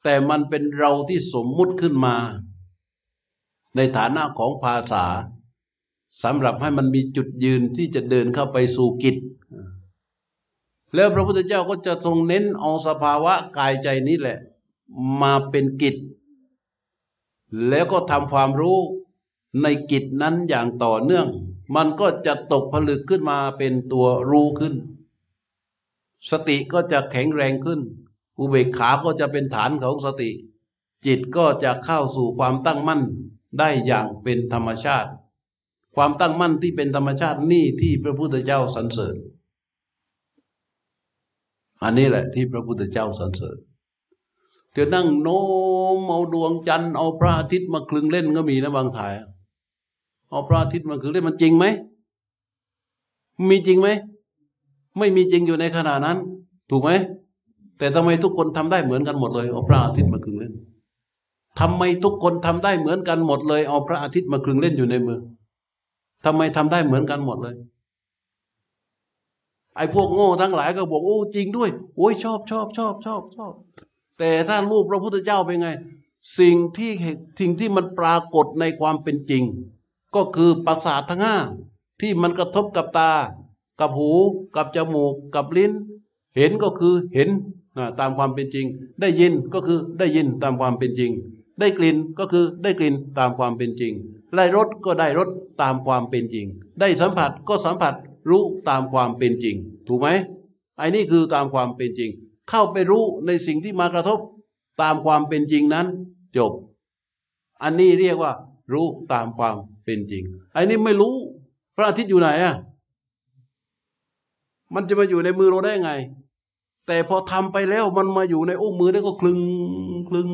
แต่มันเป็นเราที่สมมุติขึ้นมา ในฐานะของภาษาสำหรับให้มันมีจุดยืนที่จะเดินเข้าไปสู่กิจ แล้วพระพุทธเจ้าก็จะทรงเน้นเอาสภาวะกายใจนี้แหละ มาเป็นกิจ แล้วก็ทำความรู้ในกิจนั้นอย่างต่อเนื่อง มันก็จะตกผลึกขึ้นมาเป็นตัวรู้ขึ้น สติก็จะแข็งแรงขึ้น อุเบกขาก็จะเป็นฐานของสติ จิตก็จะเข้าสู่ความตั้งมั่นได้อย่างเป็นธรรมชาติ ความตั้งมั่นที่เป็นธรรมชาตินี่ที่พระพุทธเจ้าสรรเสริญ อันนี้แหละที่พระพุทธเจ้าสรรเสริญเธอนั่งโน้มเอาดวงจันทร์เอาพระอาทิตย์มาคลึงเล่นก็มีนะบางถ่าย เอาพระอาทิตย์มาคลึงเล่นมันจริงไหมมีจริงไหม ไม่มีจริงอยู่ในขณะนั้น ถูกไหม แต่ทำไมทุกคนทำได้เหมือนกันหมดเลยเอาพระอาทิตย์มาคลึงเล่นทำไมทุกคนทำได้เหมือนกันหมดเลยเอาพระอาทิตย์มาคลึงเล่นอยู่ในมือทำไมทำได้เหมือนกันหมดเลย ไอ้พวกโง่ทั้งหลายก็บอกโอ้จริงด้วย โอ้ยชอบชอบชอบชอบชอบ แต่ถ้ารูปพระพุทธเจ้าเป็นไง สิ่งที่สิ่งที่มันปรากฏในความเป็นจริง ก็คือประสาททั้งห้าที่มันกระทบกับตา กับหู กับจมูก กับลิ้น เห็นก็คือเห็น ตามความเป็นจริง ได้ยินก็คือได้ยินตามความเป็นจริง ได้กลิ่นก็คือได้กลิ่นตามความเป็นจริง ได้รสก็ได้รสตามความเป็นจริง ได้สัมผัสก็สัมผัสรู้ตามความเป็นจริง ถูกไหมไอ้นี่คือตามความเป็นจริง เข้าไปรู้ในสิ่งที่มากระทบตามความเป็นจริงนั้น จบ อันนี้เรียกว่า รู้ตามความเป็นจริงไอ้นี่ไม่รู้ พระอาทิตย์อยู่ไหนอะมันจะมาอยู่ในมือเราได้ไง แต่พอทำไปแล้วมันมาอยู่ในอุ้งมือแล้วก็คลึงคลึง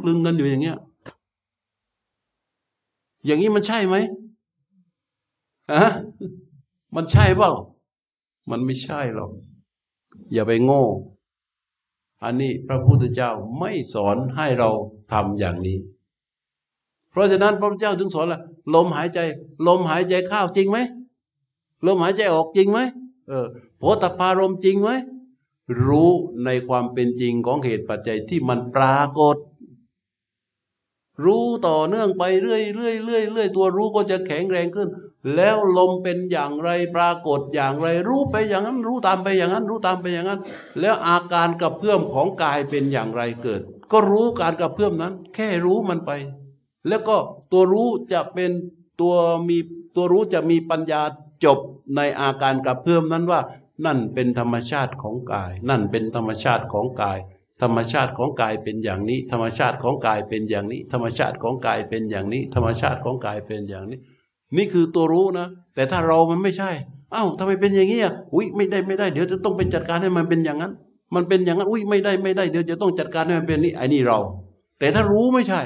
คลึงกันอยู่อย่างเงี้ย อย่างนี้มันใช่ไหมฮะมันใช่เปล่า มันไม่ใช่หรอก อย่าไปโง่ อันนี้พระพุทธเจ้าไม่สอนให้เราทำอย่างนี้ เพราะฉะนั้นพระพุทธเจ้าถึงสอนละลมหายใจ ลมหายใจเข้าจริงไหม ลมหายใจออกจริงไหมเออโพธพารมจริงไหม รู้ในความเป็นจริงของเหตุปัจจัยที่มันปรากฏ รู้ต่อเนื่องไปเรื่อยเรื่อยเรื่อยเรื่อยตัวรู้ก็จะแข็งแรงขึ้น แล้วลมเป็นอย่างไรปรากฏอย่างไร รู้ไปอย่างนั้น รู้ตามไปอย่างนั้น รู้ตามไปอย่างนั้น แล้วอาการกระเพื่อมของกายเป็นอย่างไรเกิด ก็รู้การกระเพื่อมนั้น แค่รู้มันไป แล้วก็ตัวรู้จะเป็นตัวมีตัวรู้จะมีปัญญาจบในอาการกระเพื่อมนั้นว่า นั่นเป็นธรรมชาติของกาย นั่นเป็นธรรมชาติของกาย ธรรมชาติของกายเป็นอย่างนี้ ธรรมชาติของกายเป็นอย่างนี้ ธรรมชาติของกายเป็นอย่างนี้ ธรรมชาติของกายเป็นอย่างนี้ นี่คือตัวรู้นะ แต่ถ้าเรามันไม่ใช่อ้าวทำไมเป็นอย่างนี้อะอุ้ยไม่ได้ไม่ได้เดี๋ยวจะต้องไปจัดการให้มันเป็นอย่างนั้น มันเป็นอย่างนั้นอุ้ยไม่ได้ไม่ได้เดี๋ยวจะต้องจัดการให้มันเป็นนี้ไอ้นี่เรา แต่ถ้ารู้ไม่ใช่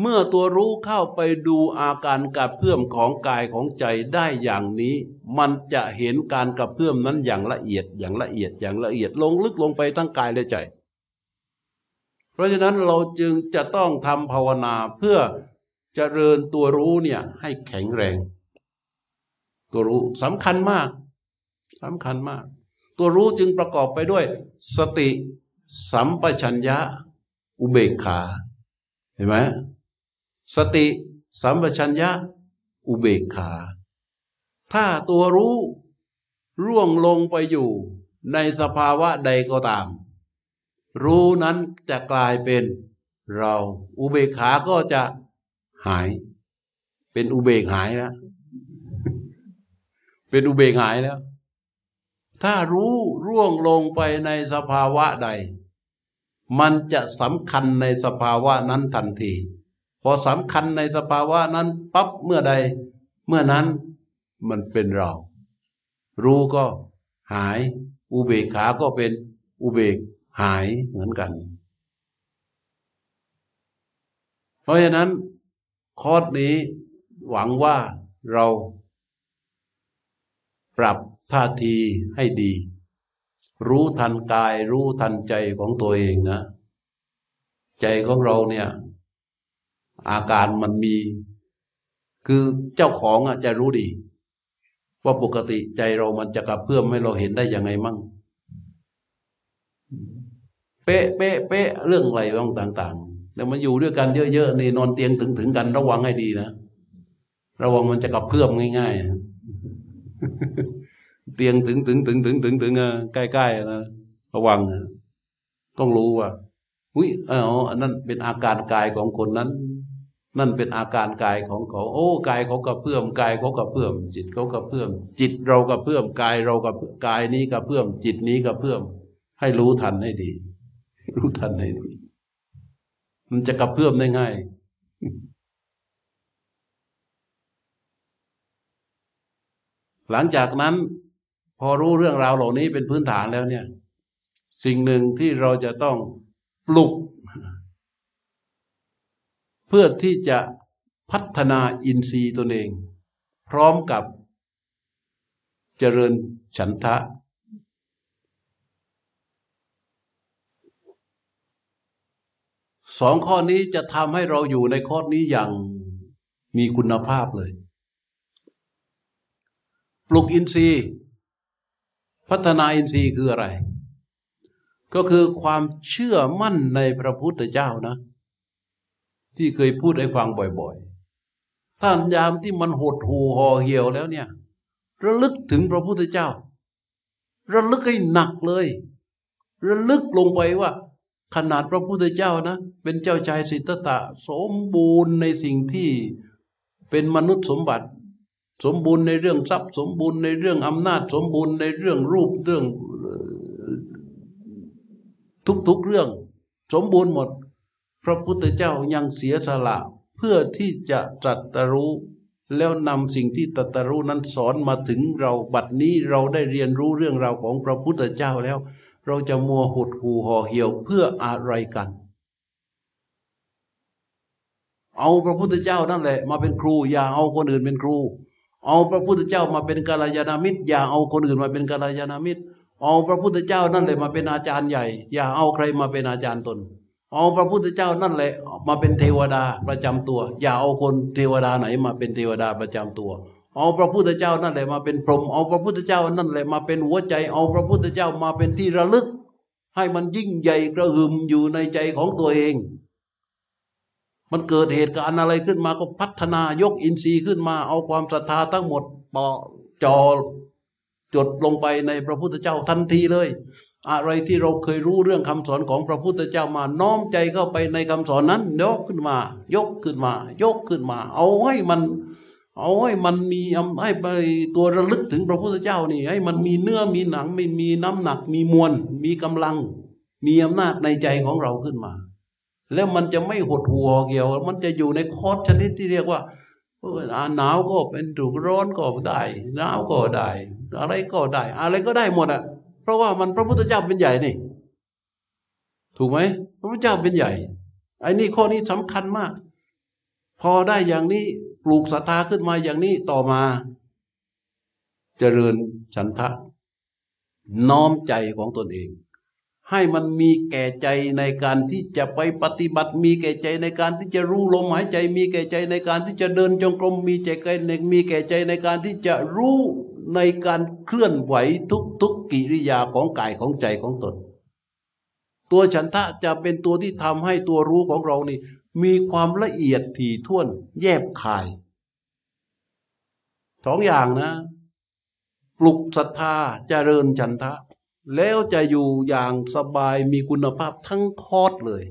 เมื่อตัวรู้เข้าไปดูอาการกระเพื่อมของกายของใจได้อย่างนี้ มันจะเห็นการกระเพื่อมนั้นอย่างละเอียดอย่างละเอียดอย่างละเอียดลงลึกลงไปทั้งกายและใจ เพราะฉะนั้นเราจึงจะต้องทำภาวนาเพื่อจเจริญตัวรู้เนี่ยให้แข็งแรง ตัวรู้สำคัญมากสำคัญมาก ตัวรู้จึงประกอบไปด้วย สติ สัมปชัญญะ อุเบกขา เห็นไหม สติสัมปชัญญะอุเบกขา ถ้าตัวรู้ร่วงลงไปอยู่ในสภาวะใดก็ตาม รู้นั้นจะกลายเป็นเราอุเบกขาก็จะหาย เป็นอุเบกหายแล้วเป็นอุเบกหายแล้ว ถ้ารู้ร่วงลงไปในสภาวะใด มันจะสำคัญในสภาวะนั้นทันที พอสำคัญในสภาวะนั้นปั๊บเมื่อใด เมื่อนั้นมันเป็นเรา รู้ก็หาย อุเบกขาก็เป็นอุเบกหายเหมือนกัน เพราะฉะนั้นคอร์สนี้หวังว่าเราปรับท่าทีให้ดี รู้ทันกายรู้ทันใจของตัวเองนะ ใจของเราเนี่ย อาการมันมี คือเจ้าของอะจะรู้ดี ว่าปกติใจเรามันจะกระเพื่อมให้เราเห็นได้ยังไงมั่ง เป๊ะเป๊ะเป๊ะเรื่องอะไรบ้างต่าง ๆ แล้วมาอยู่ด้วยกันเยอะๆนี่นอนเตียงถึงถึงกันระวังให้ดีนะระวังมันจะกระเพื่อมง่าย ๆ เตียงถึงถึงถึงถึงถึงถึงใกล้ๆนะระวัง ต้องรู้ว่าอุ้ยอ๋ออันนั้นเป็นอาการกายของคนนั้น นั่นเป็นอาการกายของเขา โอ้กายเขากระเพื่อมกายเขากระเพื่อม จิตเขากระเพื่อม จิตเรากระเพื่อมกายเรากับกายนี้กระเพื่อม จิตนี้กระเพื่อม ให้รู้ทันให้ดี รู้ทันให้ดี มันจะกระเพื่อมได้ง่ายหลังจากนั้นพอรู้เรื่องราวเหล่านี้เป็นพื้นฐานแล้วเนี่ย สิ่งหนึ่งที่เราจะต้องปลุก เพื่อที่จะพัฒนาอินทรีย์ตนเอง พร้อมกับเจริญฉันทะ สองข้อนี้จะทำให้เราอยู่ในข้อนี้อย่างมีคุณภาพเลย ปลุกอินทรีย์ พัฒนาอินทรีย์คืออะไร ก็คือความเชื่อมั่นในพระพุทธเจ้านะ ที่เคยพูดให้ฟังบ่อยๆท่านยามที่มันหดหูห่อเหี่ยวแล้วเนี่ย ระลึกถึงพระพุทธเจ้า ระลึกให้หนักเลย ระลึกลงไปว่า ขนาดพระพุทธเจ้านะ เป็นเจ้าชายสิทธัตถะสมบูรณ์ในสิ่งที่เป็นมนุษย์สมบัติ สมบูรณ์ในเรื่องทรัพย์สมบูรณ์ในเรื่องอำนาจสมบูรณ์ในเรื่องรูปเรื่องทุกๆเรื่อง สมบูรณ์หมด ระพุทธเจ้ายังเสียสละเพื่อที่จะตรัสรู้แล้วนำสิ่งที่ตรัสรู้นั้นสอนมาถึงเราบัดนี้เราได้เรียนรู้เรื่องราวของพระพุทธเจ้าแล้ว เราจะมัวหดหูห่อเหี่ยวเพื่ออะไรกัน เอาพระพุทธเจ้านั่นแหละ มาเป็นครูอย่าเอาคนอื่นเป็นครู เอาพระพุทธเจ้ามาเป็นกาลยานามิตรอย่าเอาคนอื่นมาเป็นกาลยานามิตร เอาพระพุทธเจ้านั่นแหละมาเป็นอาจารย์ใหญ่ อย่าเอาใครมาเป็นอาจารย์ตน เอาพระพุทธเจ้านั่นแหละมาเป็นเทวดาประจำตัว อย่าเอาคนเทวดาไหนมาเป็นเทวดาประจำตัว เอาพระพุทธเจ้านั่นแหละมาเป็นพรหมเอาพระพุทธเจ้านั่นแหละมาเป็นหัวใจ เอาพระพุทธเจ้ามาเป็นที่ระลึก ให้มันยิ่งใหญ่กระหึ่มอยู่ในใจของตัวเอง มันเกิดเหตุการณ์อะไรขึ้นมาก็พัฒนายกอินทรีย์ขึ้นมา เอาความศรัทธาทั้งหมดปอจอจดลงไปในพระพุทธเจ้าทันทีเลย อะไรที่เราเคยรู้เรื่องคำสอนของพระพุทธเจ้ามาน้อมใจเข้าไปในคำสอนนั้น ยกขึ้นมา ยกขึ้นมา ยกขึ้นมา เอาให้มัน เอาให้มันมีให้ไปตัวระลึกถึงพระพุทธเจ้านี่ให้มันมีเนื้อมีหนังไม่มีน้ำหนัก มีมวลมีกำลัง มีอำนาจในใจของเราขึ้นมา แล้วมันจะไม่หดหัวเกี่ยว มันจะอยู่ในคอร์สชนิดที่เรียกว่าเอออ่าหนาวก็เป็นถูกร้อนก็ได้หนาวก็ได้ อะไรก็ได้ อะไรก็ได้หมดอะ เพราะว่ามันพระพุทธเจ้าเป็นใหญ่นี่ ถูกไหมพระพุทธเจ้าเป็นใหญ่ไอ้นี่ข้อนี้สำคัญมาก พอได้อย่างนี้ปลูกศรัทธาขึ้นมาอย่างนี้ต่อมา เจริญฉันทะ น้อมใจของตนเอง ให้มันมีแก่ใจในการที่จะไปปฏิบัติ มีแก่ใจในการที่จะรู้ลมหายใจ มีแก่ใจในการที่จะเดินจงกรมมีใจในมีแก่ใจในการที่จะรู้ ในการเคลื่อนไหวทุกทุกกิริยาของกายของใจของตน ตัวฉันทะจะเป็นตัวที่ทำให้ตัวรู้ของเรานี่ มีความละเอียดถี่ถ้วนแยบคายสองอย่างนะ ปลุกศรัทธาจเจริญฉันทะ แล้วจะอยู่อย่างสบายมีคุณภาพทั้งคอร์สเลย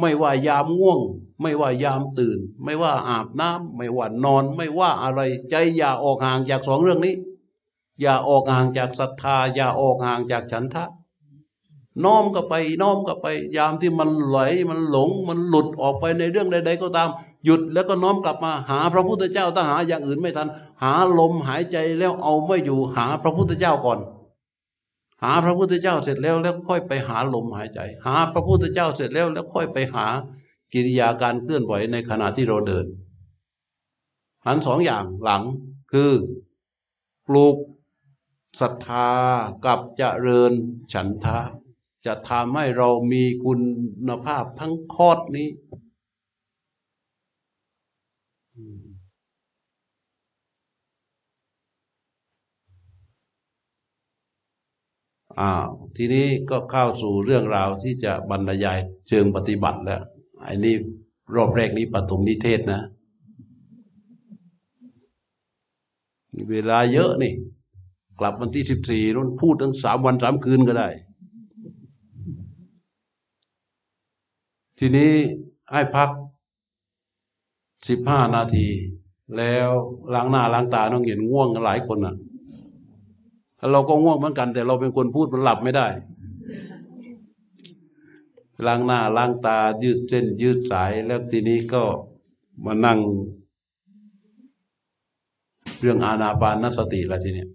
ไม่ว่ายามง่วง ไม่ว่ายามตื่น ไม่ว่าอาบน้ำไม่ว่านอน ไม่ว่าอะไร ใจอย่าออกห่างจากสองเรื่องนี้ อย่าออกห่างจากศรัทธา อย่าออกห่างจากฉันทะ น้อมก็ไป น้อมก็ไป ยามที่มันไหลมันหลง มันหลุดออกไปในเรื่องใด ๆ ก็ตาม หยุดแล้วก็น้อมกลับมาหาพระพุทธเจ้าถ้าหาอย่างอื่นไม่ทัน หาลมหายใจแล้วเอาไม่อยู่หาพระพุทธเจ้าก่อน หาพระพุทธเจ้าเสร็จแล้วแล้วค่อยไปหาลมหายใจ หาพระพุทธเจ้าเสร็จแล้วแล้วค่อยไปหากิริยาการเคลื่อนไหวในขณะที่เราเดิน หันสองอย่างหลังคือปลูกศรัทธากับเจริญฉันทะ จะทำให้เรามีคุณภาพทั้งคอดนี้ อ้าวทีนี้ก็เข้าสู่เรื่องราวที่จะบรรยายเชิงปฏิบัติแล้วไอ้นี่รอบแรกนี้ปฐมนิเทศนะเวลาเยอะนี่ กลับวันที่สิบสี่นู่นพูดตั้งสามวันสามคืนก็ได้ ทีนี้ให้พักสิบห้านาที แล้วล้างหน้าล้างตาต้องเห็นง่วงกันหลายคนอะ เราก็ง่วงเหมือนกัน แต่เราเป็นคนพูดมันหลับไม่ได้ล้างหน้าล้างตายืดเส้น ยืดสายแล้วทีนี้ก็มานั่ง เรื่องอาณาปานสติละทีนี้